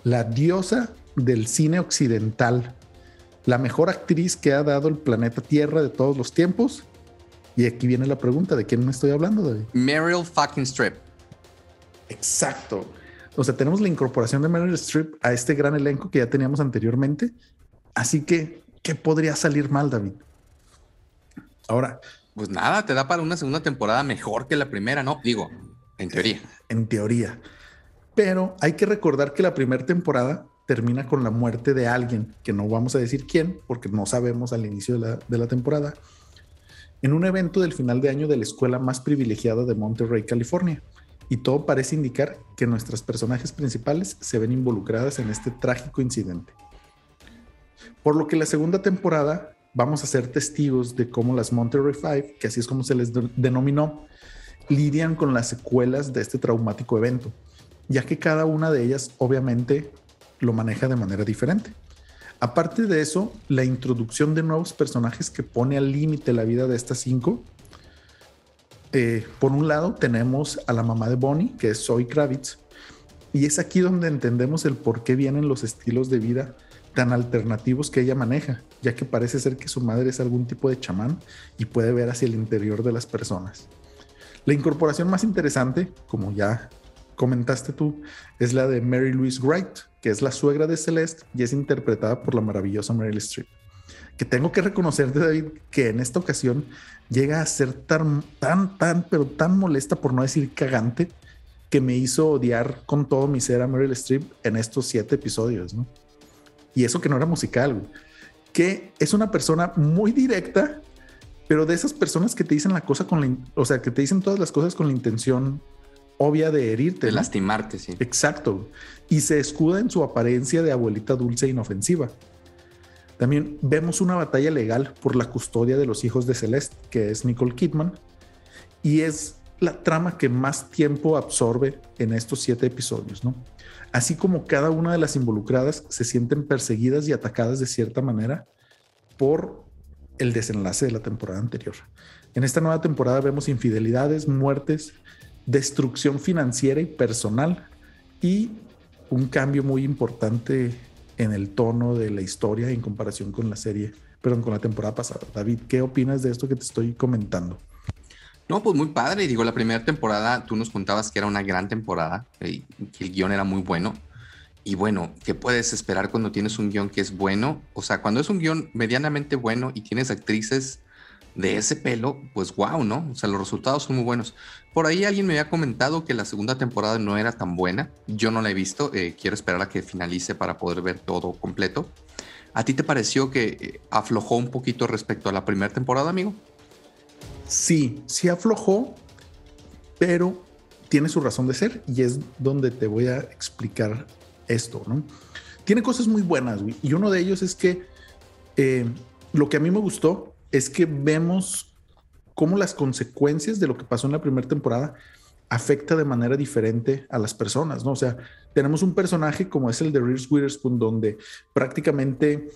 la diosa del cine occidental, la mejor actriz que ha dado el planeta Tierra de todos los tiempos. Y aquí viene la pregunta, ¿de quién me estoy hablando, David? Meryl fucking Streep. Exacto. O sea, tenemos la incorporación de Meryl Streep a este gran elenco que ya teníamos anteriormente. Así que, ¿qué podría salir mal, David? Ahora. Pues nada, te da para una segunda temporada mejor que la primera, ¿no? Digo, en teoría. En teoría. Pero hay que recordar que la primera temporada termina con la muerte de alguien, que no vamos a decir quién, porque no sabemos al inicio de la, de la temporada, en un evento del final de año de la escuela más privilegiada de Monterrey, California y todo parece indicar que nuestras personajes principales se ven involucradas en este trágico incidente. Por lo que la segunda temporada vamos a ser testigos de cómo las Monterey Five, que así es como se les denominó, lidian con las secuelas de este traumático evento, ya que cada una de ellas obviamente lo maneja de manera diferente. Aparte de eso, la introducción de nuevos personajes que pone al límite la vida de estas cinco eh, por un lado tenemos a la mamá de Bonnie, que es Zoe Kravitz, y es aquí donde entendemos el por qué vienen los estilos de vida tan alternativos que ella maneja, ya que parece ser que su madre es algún tipo de chamán y puede ver hacia el interior de las personas. La incorporación más interesante, como ya comentaste tú, es la de Mary Louise Wright, que es la suegra de Celeste y es interpretada por la maravillosa Meryl Streep que tengo que reconocerte, David, que en esta ocasión llega a ser tan, tan, tan, pero tan molesta, por no decir cagante, que me hizo odiar con todo mi ser a Meryl Streep en estos siete episodios, ¿no? Y eso que no era musical, que es una persona muy directa, pero de esas personas que te dicen la cosa con la, o sea, que te dicen todas las cosas con la intención obvia de herirte. De lastimarte, sí. Exacto. Y se escuda en su apariencia de abuelita dulce e inofensiva. También vemos una batalla legal por la custodia de los hijos de Celeste, que es Nicole Kidman, y es la trama que más tiempo absorbe en estos siete episodios, ¿no? Así como cada una de las involucradas se sienten perseguidas y atacadas de cierta manera por el desenlace de la temporada anterior. En esta nueva temporada vemos infidelidades, muertes, destrucción financiera y personal y un cambio muy importante en el tono de la historia en comparación con la serie, perdón, con la temporada pasada. David, ¿qué opinas de esto que te estoy comentando? No, pues muy padre. Digo, la primera temporada tú nos contabas que era una gran temporada, y que el guion era muy bueno. Y bueno, ¿qué puedes esperar cuando tienes un guion que es bueno? O sea, cuando es un guion medianamente bueno y tienes actrices de ese pelo, pues wow, ¿no? O sea, los resultados son muy buenos. Por ahí alguien me había comentado que la segunda temporada no era tan buena. Yo no la he visto. Eh, quiero esperar a que finalice para poder ver todo completo. ¿A ti te pareció que eh, aflojó un poquito respecto a la primera temporada, amigo? Sí, sí aflojó, pero tiene su razón de ser y es donde te voy a explicar esto, ¿no? Tiene cosas muy buenas, y uno de ellos es que eh, lo que a mí me gustó es que vemos cómo las consecuencias de lo que pasó en la primera temporada afecta de manera diferente a las personas, ¿no? O sea, tenemos un personaje como es el de Reese Witherspoon, donde prácticamente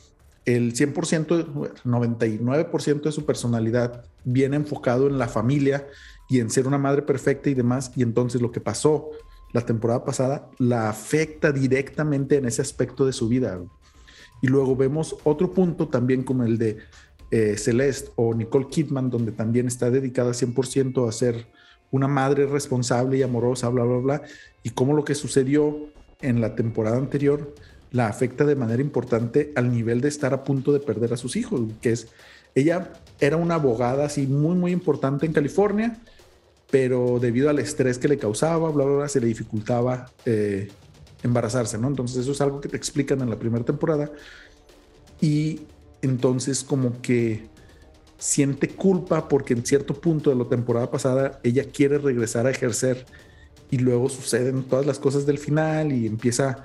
el 100%, 99% de su personalidad viene enfocado en la familia y en ser una madre perfecta y demás. Y entonces lo que pasó la temporada pasada la afecta directamente en ese aspecto de su vida. Y luego vemos otro punto también como el de eh, Celeste o Nicole Kidman, donde también está dedicada 100% a ser una madre responsable y amorosa, bla, bla, bla, y cómo lo que sucedió en la temporada anterior la afecta de manera importante al nivel de estar a punto de perder a sus hijos, que es, ella era una abogada así muy, muy importante en California, pero debido al estrés que le causaba, bla, bla, bla, se le dificultaba eh, embarazarse, ¿no? Entonces eso es algo que te explican en la primera temporada y entonces como que siente culpa porque en cierto punto de la temporada pasada ella quiere regresar a ejercer y luego suceden todas las cosas del final y empieza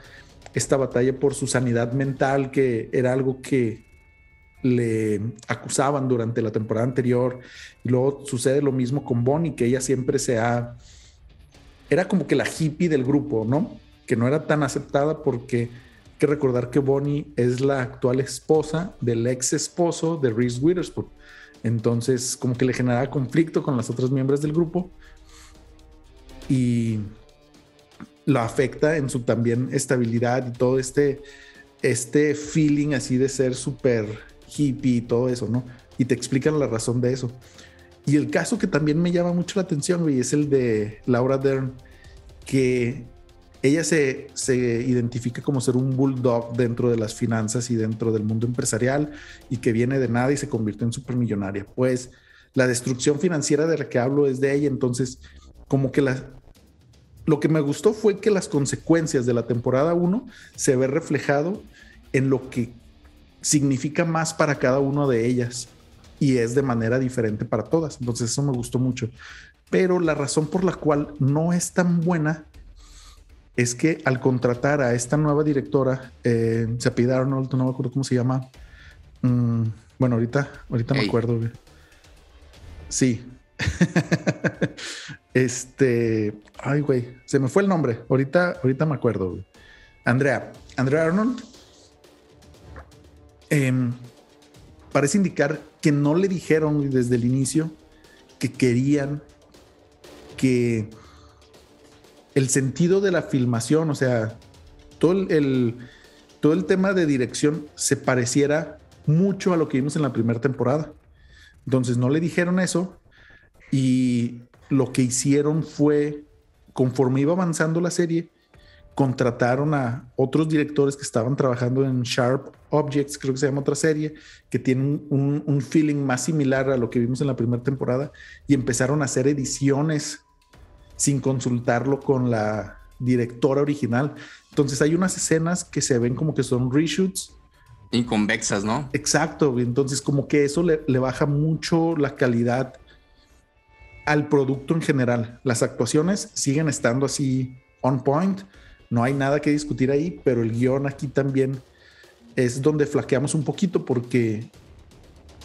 esta batalla por su sanidad mental que era algo que le acusaban durante la temporada anterior y luego sucede lo mismo con Bonnie que ella siempre se ha era como que la hippie del grupo, ¿no? Que no era tan aceptada porque que recordar que Bonnie es la actual esposa del ex esposo de Reese Witherspoon. Entonces, como que le generaba conflicto con las otras miembros del grupo y lo afecta en su también estabilidad y todo este, este feeling así de ser súper hippie y todo eso, ¿no? Y te explican la razón de eso. Y el caso que también me llama mucho la atención, güey, es el de Laura Dern, que ella se, se, identifica como ser un bulldog dentro de las finanzas y dentro del mundo empresarial y que viene de nada y se convierte en supermillonaria. Pues la destrucción financiera de la que hablo es de ella, entonces como que la, lo que me gustó fue que las consecuencias de la temporada 1 se ve reflejado en lo que significa más para cada una de ellas y es de manera diferente para todas. Entonces eso me gustó mucho. Pero la razón por la cual no es tan buena es que al contratar a esta nueva directora, eh, se apellidaron, no, no me acuerdo cómo se llama. Mm, bueno, ahorita, ahorita me acuerdo. Sí. este, ay, güey, se me fue el nombre. Ahorita, ahorita me acuerdo. Andrea, Andrea Arnold. Em, parece indicar que no le dijeron desde el inicio que querían que el sentido de la filmación, o sea, todo el, todo el tema de dirección se pareciera mucho a lo que vimos en la primera temporada. Entonces no le dijeron eso y lo que hicieron fue, conforme iba avanzando la serie, contrataron a otros directores que estaban trabajando en Sharp Objects, creo que se llama otra serie, que tiene un, un feeling más similar a lo que vimos en la primera temporada, y empezaron a hacer ediciones sin consultarlo con la directora original. Entonces hay unas escenas que se ven como que son reshoots. Inconvexas, ¿no? Exacto. Entonces como que eso le, le baja mucho la calidad al producto en general. Las actuaciones siguen estando así on point. No hay nada que discutir ahí, pero el guion aquí también es donde flaqueamos un poquito porque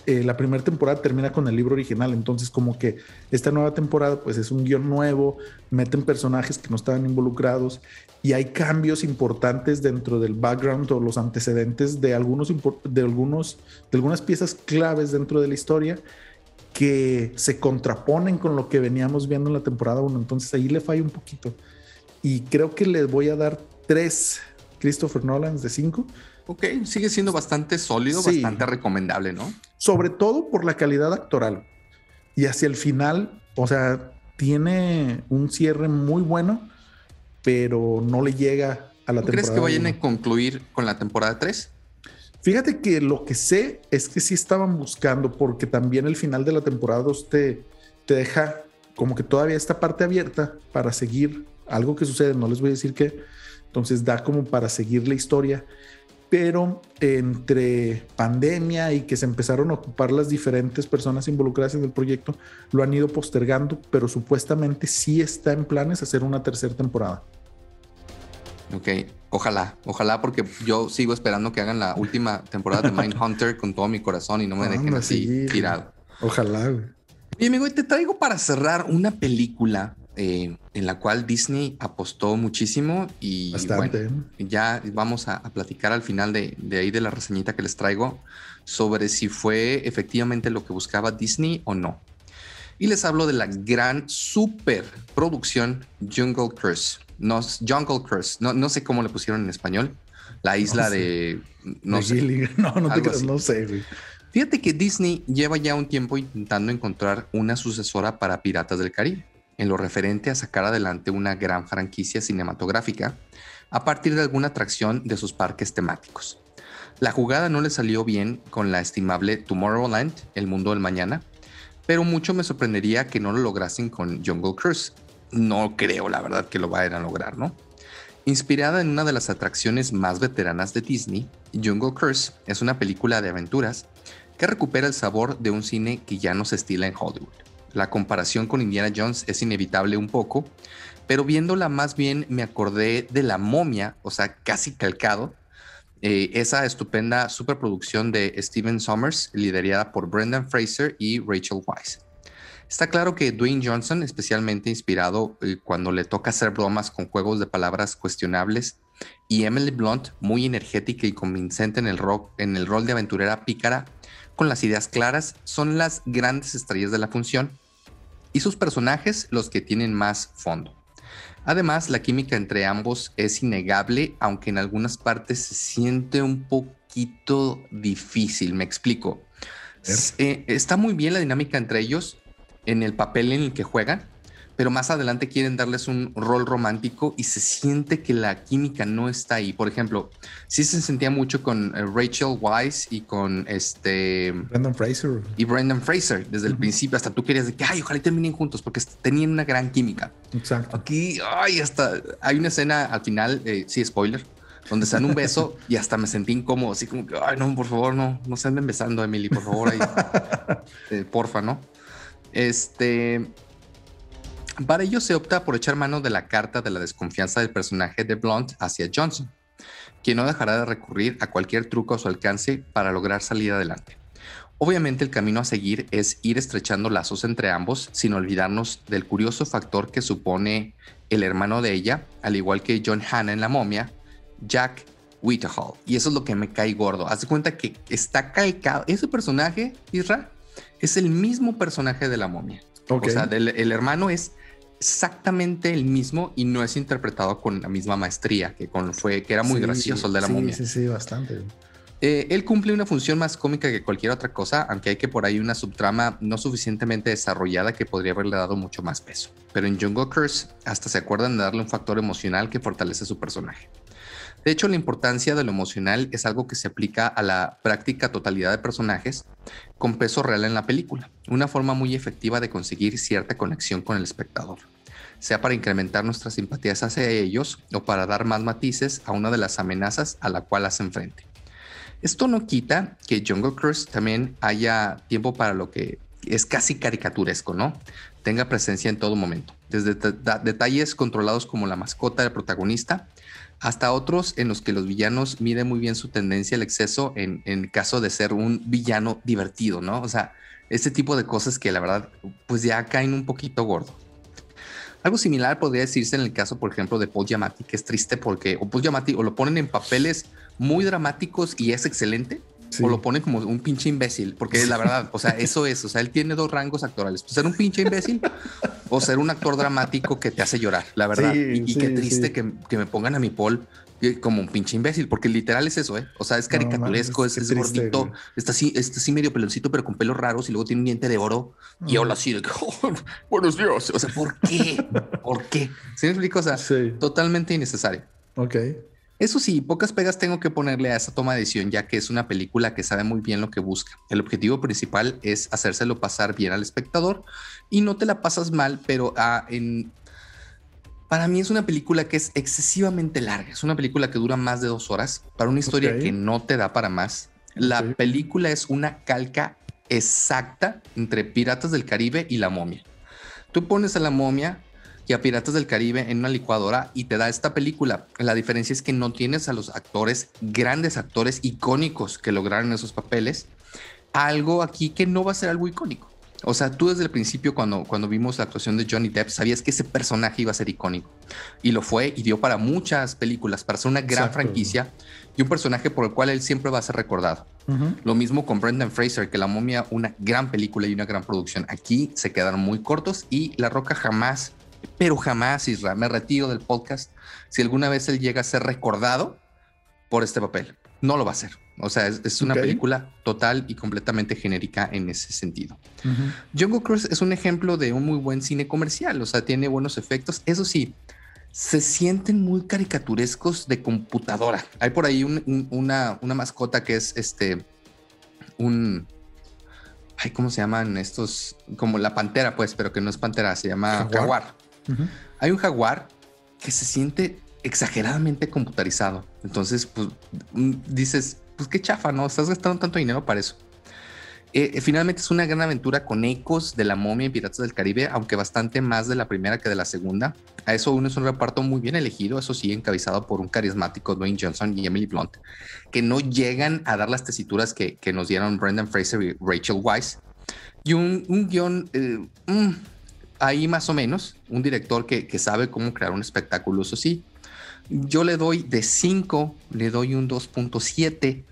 eh, la primera temporada termina con el libro original, entonces como que esta nueva temporada pues es un guion nuevo, meten personajes que no estaban involucrados y hay cambios importantes dentro del background o los antecedentes de algunos de algunos de algunas piezas claves dentro de la historia que se contraponen con lo que veníamos viendo en la temporada 1, entonces ahí le falla un poquito. Y creo que les voy a dar tres Christopher Nolan de cinco Ok, sigue siendo bastante sólido, bastante recomendable, ¿no? Sobre todo por la calidad actoral. Y hacia el final, o sea, tiene un cierre muy bueno, pero no le llega a la temporada. ¿Crees que vayan a concluir con la temporada 3? Fíjate que lo que sé es que sí estaban buscando, porque también el final de la temporada 2 te, te deja como que todavía esta parte abierta para seguir algo que sucede, no les voy a decir qué, entonces da como para seguir la historia pero entre pandemia y que se empezaron a ocupar las diferentes personas involucradas en el proyecto, lo han ido postergando, pero supuestamente sí está en planes hacer una tercera temporada. Ok, ojalá, ojalá, porque yo sigo esperando que hagan la última temporada de Mindhunter con todo mi corazón y no me dejen así tirado. Ojalá. Y amigo, te traigo para cerrar una película eh, en la cual Disney apostó muchísimo y Bastante. bueno, ya vamos a, a platicar al final de, de ahí de la reseñita que les traigo sobre si fue efectivamente lo que buscaba Disney o no. Y les hablo de la gran super producción Jungle Cruise. No, Jungle Cruise, no, no sé cómo le pusieron en español. La isla No sé. de... No De sé. No, no te Algo creas, así. no sé, güey. Fíjate que Disney lleva ya un tiempo intentando encontrar una sucesora para Piratas del Caribe, en lo referente a sacar adelante una gran franquicia cinematográfica a partir de alguna atracción de sus parques temáticos. La jugada no le salió bien con la estimable Tomorrowland, el mundo del mañana, pero mucho me sorprendería que no lo lograsen con Jungle Cruise. No creo, la verdad, que lo vayan a lograr, ¿no? Inspirada en una de las atracciones más veteranas de Disney, Jungle Cruise es una película de aventuras que recupera el sabor de un cine que ya no se estila en Hollywood. La comparación con Indiana Jones es inevitable un poco, pero viéndola más bien me acordé de La momia, o sea, casi calcado, eh, esa estupenda superproducción de Steven Sommers, liderada por Brendan Fraser y Rachel Weisz. Está claro que Dwayne Johnson, especialmente inspirado eh, cuando le toca hacer bromas con juegos de palabras cuestionables, y Emily Blunt, muy energética y convincente en el, rock, en el rol de aventurera pícara, con las ideas claras, son las grandes estrellas de la función, y sus personajes los que tienen más fondo. Además, la química entre ambos es innegable, aunque en algunas partes se siente un poquito difícil. Me explico. Eh, está muy bien la dinámica entre ellos en el papel en el que juegan, pero más adelante quieren darles un rol romántico y se siente que la química no está ahí. Por ejemplo, sí se sentía mucho con eh, Rachel Weisz y con este Brandon Fraser. y Brendan Fraser desde el Ujú. principio. Hasta tú querías de que ay, ojalá terminen juntos porque tenían una gran química. Exacto. Aquí, ay, hasta hay una escena al final, eh, sí, spoiler, donde se dan un beso y hasta me sentí incómodo, así como que, ay, no, por favor, no, no se anden besando, Emily, por favor, ahí, eh, porfa, ¿no? Este, para ello se opta por echar mano de la carta de la desconfianza del personaje de Blunt hacia Johnson, quien no dejará de recurrir a cualquier truco a su alcance para lograr salir adelante. Obviamente el camino a seguir es ir estrechando lazos entre ambos sin olvidarnos del curioso factor que supone el hermano de ella, al igual que John Hanna en La momia, Jack Whitehall. Y eso es lo que me cae gordo. Haz de cuenta que está calcado. Ese personaje, Isra, es el mismo personaje de La momia. O sea, del- el hermano es exactamente el mismo y no es interpretado con la misma maestría que con fue que era muy Sí, gracioso el de la sí, momia. Sí, sí, bastante. Eh, él cumple una función más cómica que cualquier otra cosa, aunque hay que por ahí una subtrama no suficientemente desarrollada que podría haberle dado mucho más peso. Pero en Jungle Curse hasta se acuerdan de darle un factor emocional que fortalece su personaje. De hecho, la importancia de lo emocional es algo que se aplica a la práctica totalidad de personajes con peso real en la película, una forma muy efectiva de conseguir cierta conexión con el espectador, sea para incrementar nuestras simpatías hacia ellos o para dar más matices a una de las amenazas a la cual hacen frente. Esto no quita que Jungle Cruise también haya tiempo para lo que es casi caricaturesco, ¿no? Tenga presencia en todo momento, desde detalles controlados como la mascota del protagonista hasta otros en los que los villanos miden muy bien su tendencia al exceso en, en caso de ser un villano divertido, ¿no? O sea, este tipo de cosas que la verdad pues ya caen un poquito gordo. Algo similar podría decirse en el caso, por ejemplo, de Paul Giamatti, que es triste porque o Paul Giamatti o lo ponen en papeles muy dramáticos y es excelente, Sí. o lo ponen como un pinche imbécil, porque la verdad, o sea, eso es, o sea, él tiene dos rangos actorales, pues, ser un pinche imbécil o ser un actor dramático que te hace llorar, la verdad. Sí, y, y sí, qué triste que, que me pongan a mi Paul eh, como un pinche imbécil, porque literal es eso, ¿eh? O sea, es caricaturesco, mames, es, qué es triste, gordito, güey. está así, está así medio peloncito, pero con pelos raros y luego tiene un diente de oro y Mm. habla así de que, "Oh, buenos días. O sea, ¿por qué? ¿Por qué? ¿Sí me explico? O sea, Sí. totalmente innecesario. Ok. Eso sí, pocas pegas tengo que ponerle a esa toma de decisión, ya que es una película que sabe muy bien lo que busca. El objetivo principal es hacérselo pasar bien al espectador y no te la pasas mal, pero ah, en... para mí es una película que es excesivamente larga. Es una película que dura más de dos horas para una historia que no te da para más. La película es una calca exacta entre Piratas del Caribe y La Momia. Tú pones a La Momia y a Piratas del Caribe en una licuadora y te da esta película. La diferencia es que no tienes a los actores, grandes actores icónicos que lograron esos papeles. Algo aquí que no va a ser algo icónico. O sea, tú desde el principio, cuando, cuando vimos la actuación de Johnny Depp, sabías que ese personaje iba a ser icónico. Y lo fue y dio para muchas películas, para ser una gran franquicia y un personaje por el cual él siempre va a ser recordado. Lo mismo con Brendan Fraser, que La momia, una gran película y una gran producción. Aquí se quedaron muy cortos y La Roca jamás, pero jamás, Isra, me retiro del podcast. Si alguna vez él llega a ser recordado por este papel, no lo va a hacer. O sea, es, una película total y completamente genérica en ese sentido. Jungle Cruise es un ejemplo de un muy buen cine comercial, o sea, tiene buenos efectos. Eso sí, se sienten muy caricaturescos de computadora. Hay por ahí una, una mascota que es este, un, ay, ¿cómo se llaman estos? Como la pantera, pues, pero que no es pantera, se llama jaguar. Hay un jaguar que se siente exageradamente computarizado. Entonces, pues, mm, dices, pues qué chafa, ¿no? Estás gastando tanto dinero para eso. Eh, eh, finalmente es una gran aventura con ecos de la momia en Piratas del Caribe, aunque bastante más de la primera que de la segunda. A eso es un reparto muy bien elegido, eso sí, encabezado por un carismático Dwayne Johnson y Emily Blunt, que no llegan a dar las tesituras que, nos dieron Brendan Fraser y Rachel Weisz. Y un, un guion eh, mm, ahí más o menos, un director que, que sabe cómo crear un espectáculo, eso sí, yo le doy de 5, le doy un 2.7,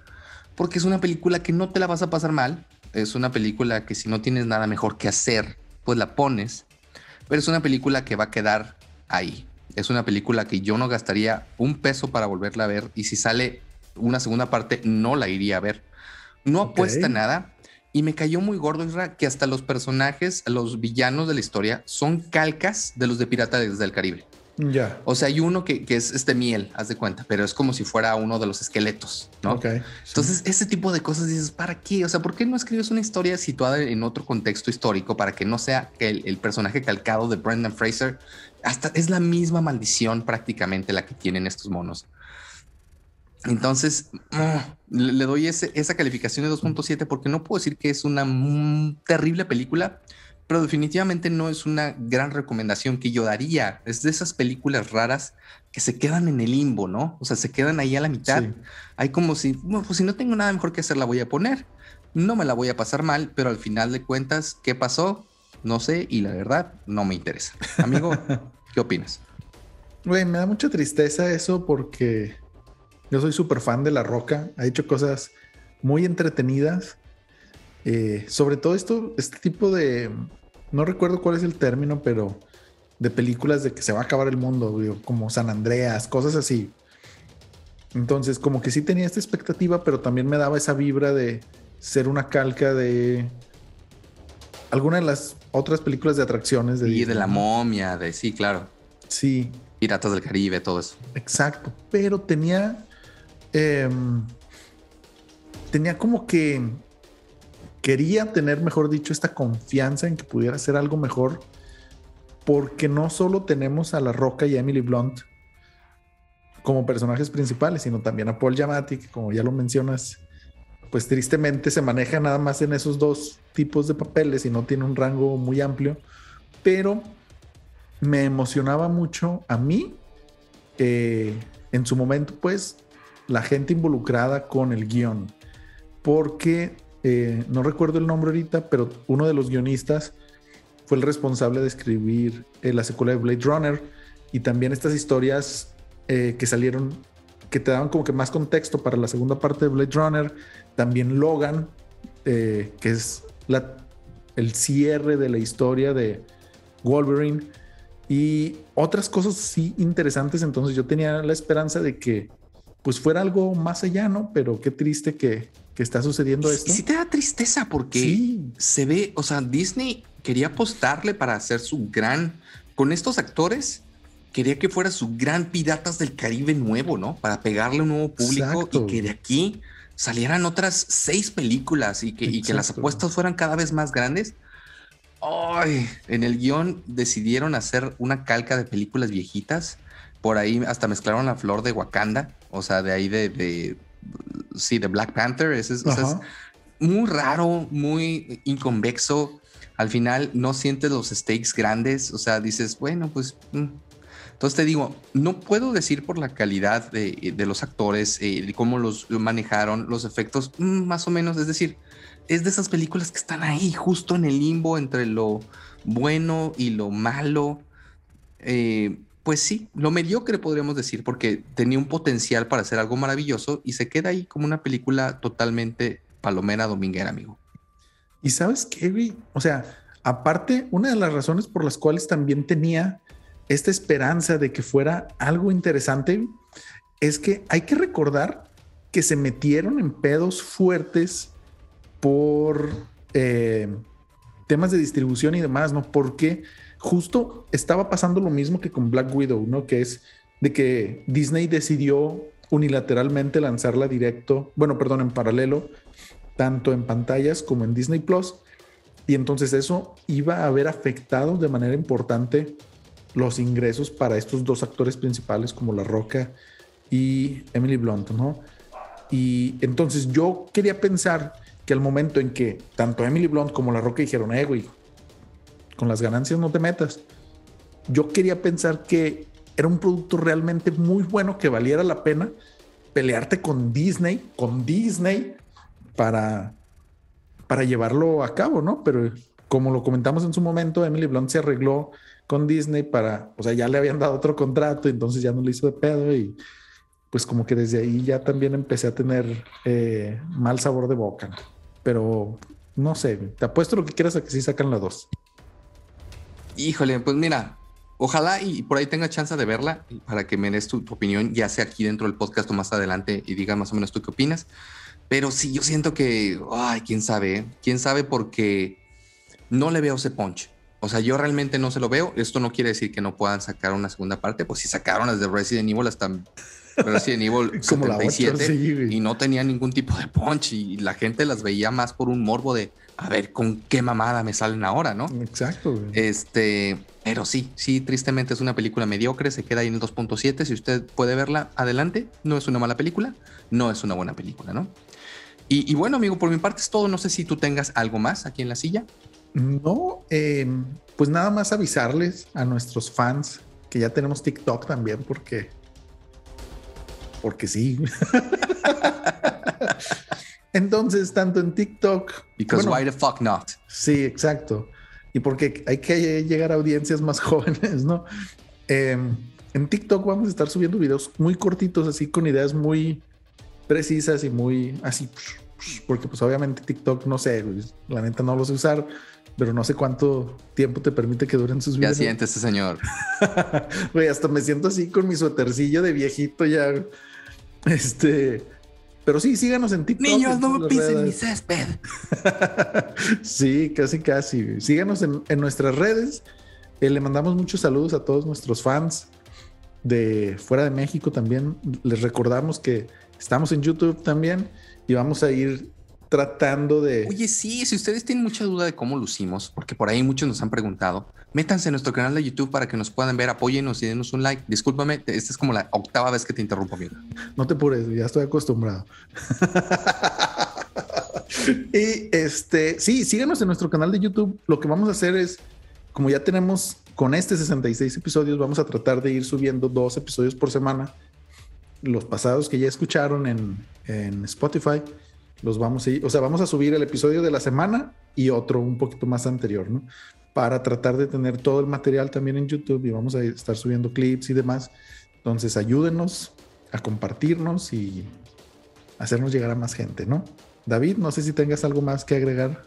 porque es una película que no te la vas a pasar mal. Es una película que si no tienes nada mejor que hacer, pues la pones. Pero es una película que va a quedar ahí. Es una película que yo no gastaría un peso para volverla a ver. Y si sale una segunda parte, no la iría a ver. No apuesta nada. Y me cayó muy gordo, Isra, que hasta los personajes, los villanos de la historia, son calcas de los de Piratas del Caribe. Ya. O sea, hay uno que, es este miel, haz de cuenta, pero es como si fuera uno de los esqueletos, ¿no? Ok. Entonces, ese tipo de cosas dices, ¿para qué? O sea, ¿por qué no escribes una historia situada en otro contexto histórico para que no sea el, el personaje calcado de Brendan Fraser? Hasta es la misma maldición prácticamente la que tienen estos monos. Entonces, le doy ese, esa calificación de 2.7 porque no puedo decir que es una terrible película, pero definitivamente no es una gran recomendación que yo daría. Es de esas películas raras que se quedan en el limbo, ¿no? O sea, se quedan ahí a la mitad. Hay como si, bueno, pues si no tengo nada mejor que hacer, la voy a poner. No me la voy a pasar mal, pero al final de cuentas, ¿qué pasó? No sé y la verdad no me interesa. Amigo, ¿qué opinas? Güey, me da mucha tristeza eso porque yo soy súper fan de La Roca. Ha hecho cosas muy entretenidas eh, sobre todo esto, este tipo de, no recuerdo cuál es el término, pero de películas de que se va a acabar el mundo, como San Andreas, cosas así. Entonces, como que sí tenía esta expectativa, pero también me daba esa vibra de ser una calca de alguna de las otras películas de atracciones. De y de la momia, de sí, claro. Sí. Piratas del Caribe, todo eso. Exacto, pero tenía... Em, tenía como que quería tener, mejor dicho, esta confianza en que pudiera hacer algo mejor, porque no solo tenemos a La Roca y a Emily Blunt como personajes principales, sino también a Paul Giamatti, que como ya lo mencionas, pues tristemente se maneja nada más en esos dos tipos de papeles y no tiene un rango muy amplio, pero me emocionaba mucho a mí, eh, en su momento, pues, la gente involucrada con el guion, porque eh, no recuerdo el nombre ahorita, pero uno de los guionistas fue el responsable de escribir eh, la secuela de Blade Runner y también estas historias eh, que salieron, que te daban como que más contexto para la segunda parte de Blade Runner. También Logan, que es la, el cierre de la historia de Wolverine y otras cosas sí interesantes. Entonces yo tenía la esperanza de que pues fuera algo más allá, ¿no? Pero qué triste que, que está sucediendo esto. Sí te da tristeza porque se ve, o sea, Disney quería apostarle para hacer su gran, con estos actores, quería que fuera su gran Piratas del Caribe nuevo, ¿no? Para pegarle un nuevo público y que de aquí salieran otras seis películas y que, y que las apuestas fueran cada vez más grandes. Ay, en el guion decidieron hacer una calca de películas viejitas. Por ahí hasta mezclaron la flor de Wakanda, o sea, de ahí de sí, de Black Panther. Es, es, muy raro, muy inconvexo. Al final no sientes los stakes grandes, o sea, dices, bueno, pues... Mm. Entonces te digo, no puedo decir por la calidad de, los actores, eh, de cómo los manejaron, los efectos, mm, más o menos, es decir, es de esas películas que están ahí, justo en el limbo entre lo bueno y lo malo. Eh, pues sí, lo mediocre podríamos decir, porque tenía un potencial para hacer algo maravilloso y se queda ahí como una película totalmente palomera dominguera, amigo. Y sabes qué, O sea, aparte, una de las razones por las cuales también tenía esta esperanza de que fuera algo interesante es que hay que recordar que se metieron en pedos fuertes por eh, temas de distribución y demás, ¿no? Porque justo estaba pasando lo mismo que con Black Widow, ¿no? Que es de que Disney decidió unilateralmente lanzarla directo, bueno, perdón, en paralelo, tanto en pantallas como en Disney Plus. Y entonces eso iba a haber afectado de manera importante los ingresos para estos dos actores principales como La Roca y Emily Blunt, ¿no? Y entonces yo quería pensar que al momento en que tanto Emily Blunt como La Roca dijeron, eh, güey, con las ganancias no te metas, yo quería pensar que era un producto realmente muy bueno que valiera la pena pelearte con Disney, con Disney, para, para llevarlo a cabo, ¿no? Pero como lo comentamos en su momento, Emily Blunt se arregló con Disney para, o sea, ya le habían dado otro contrato, entonces ya no le hizo de pedo y pues como que desde ahí ya también empecé a tener eh, mal sabor de boca. Pero no sé, te apuesto lo que quieras a que sí sacan la dos. Híjole, pues mira, ojalá y por ahí tenga chance de verla para que me des tu, opinión, ya sea aquí dentro del podcast o más adelante y diga más o menos tú qué opinas. Pero sí, yo siento que, ay, quién sabe, quién sabe porque no le veo ese punch. O sea, yo realmente no se lo veo. Esto no quiere decir que no puedan sacar una segunda parte. Pues si sacaron las de Resident Evil hasta Resident Evil Como 77 y no tenía ningún tipo de punch y la gente las veía más por un morbo de a ver con qué mamada me salen ahora, ¿no? Exacto. Este, pero sí, sí, tristemente es una película mediocre, se queda ahí en el 2.7. Si usted puede verla, adelante. No es una mala película, no es una buena película, ¿no? Y, y bueno, amigo, por mi parte es todo. No sé si tú tengas algo más aquí en la silla. No, em, pues nada más avisarles a nuestros fans que ya tenemos TikTok también, porque, porque sí. Entonces, tanto en TikTok. Because why the fuck not? Sí, exacto. Y porque hay que llegar a audiencias más jóvenes, ¿no? Em, en TikTok vamos a estar subiendo videos muy cortitos, así con ideas muy precisas y muy así, porque pues obviamente TikTok, no sé, la neta no lo sé usar, pero no sé cuánto tiempo te permite que duren sus videos. Ya siente ese señor. Güey, hasta me siento así con mi suétercillo de viejito ya. Este, pero sí, síganos en TikTok. Niños, no me pisen mi césped. sí, casi, casi. Síganos en, nuestras redes. Eh, le mandamos muchos saludos a todos nuestros fans de fuera de México también. Les recordamos que estamos en YouTube también y vamos a ir tratando de... Oye, sí, si ustedes tienen mucha duda de cómo lucimos, porque por ahí muchos nos han preguntado, métanse en nuestro canal de YouTube para que nos puedan ver, apóyenos y denos un like. Discúlpame, esta es como la octava vez que te interrumpo, amigo. No te pures, ya estoy acostumbrado. y este, sí, síganos en nuestro canal de YouTube. Lo que vamos a hacer es, como ya tenemos con este 66 episodios, vamos a tratar de ir subiendo dos episodios por semana. Los pasados que ya escucharon en, en Spotify los vamos a ir, o sea, vamos a subir el episodio de la semana y otro un poquito más anterior, ¿no? Para tratar de tener todo el material también en YouTube y vamos a estar subiendo clips y demás. Entonces, ayúdenos a compartirnos y hacernos llegar a más gente, ¿no? David, no sé si tengas algo más que agregar.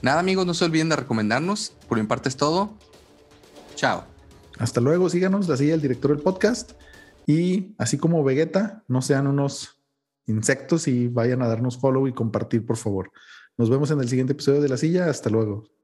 Nada, amigos, no se olviden de recomendarnos. Por mi parte es todo. Chao. Hasta luego, síganos, así el director del podcast. Y así como Vegeta, no sean unos insectos y vayan a darnos follow y compartir, por favor. Nos vemos en el siguiente episodio de La Silla. Hasta luego.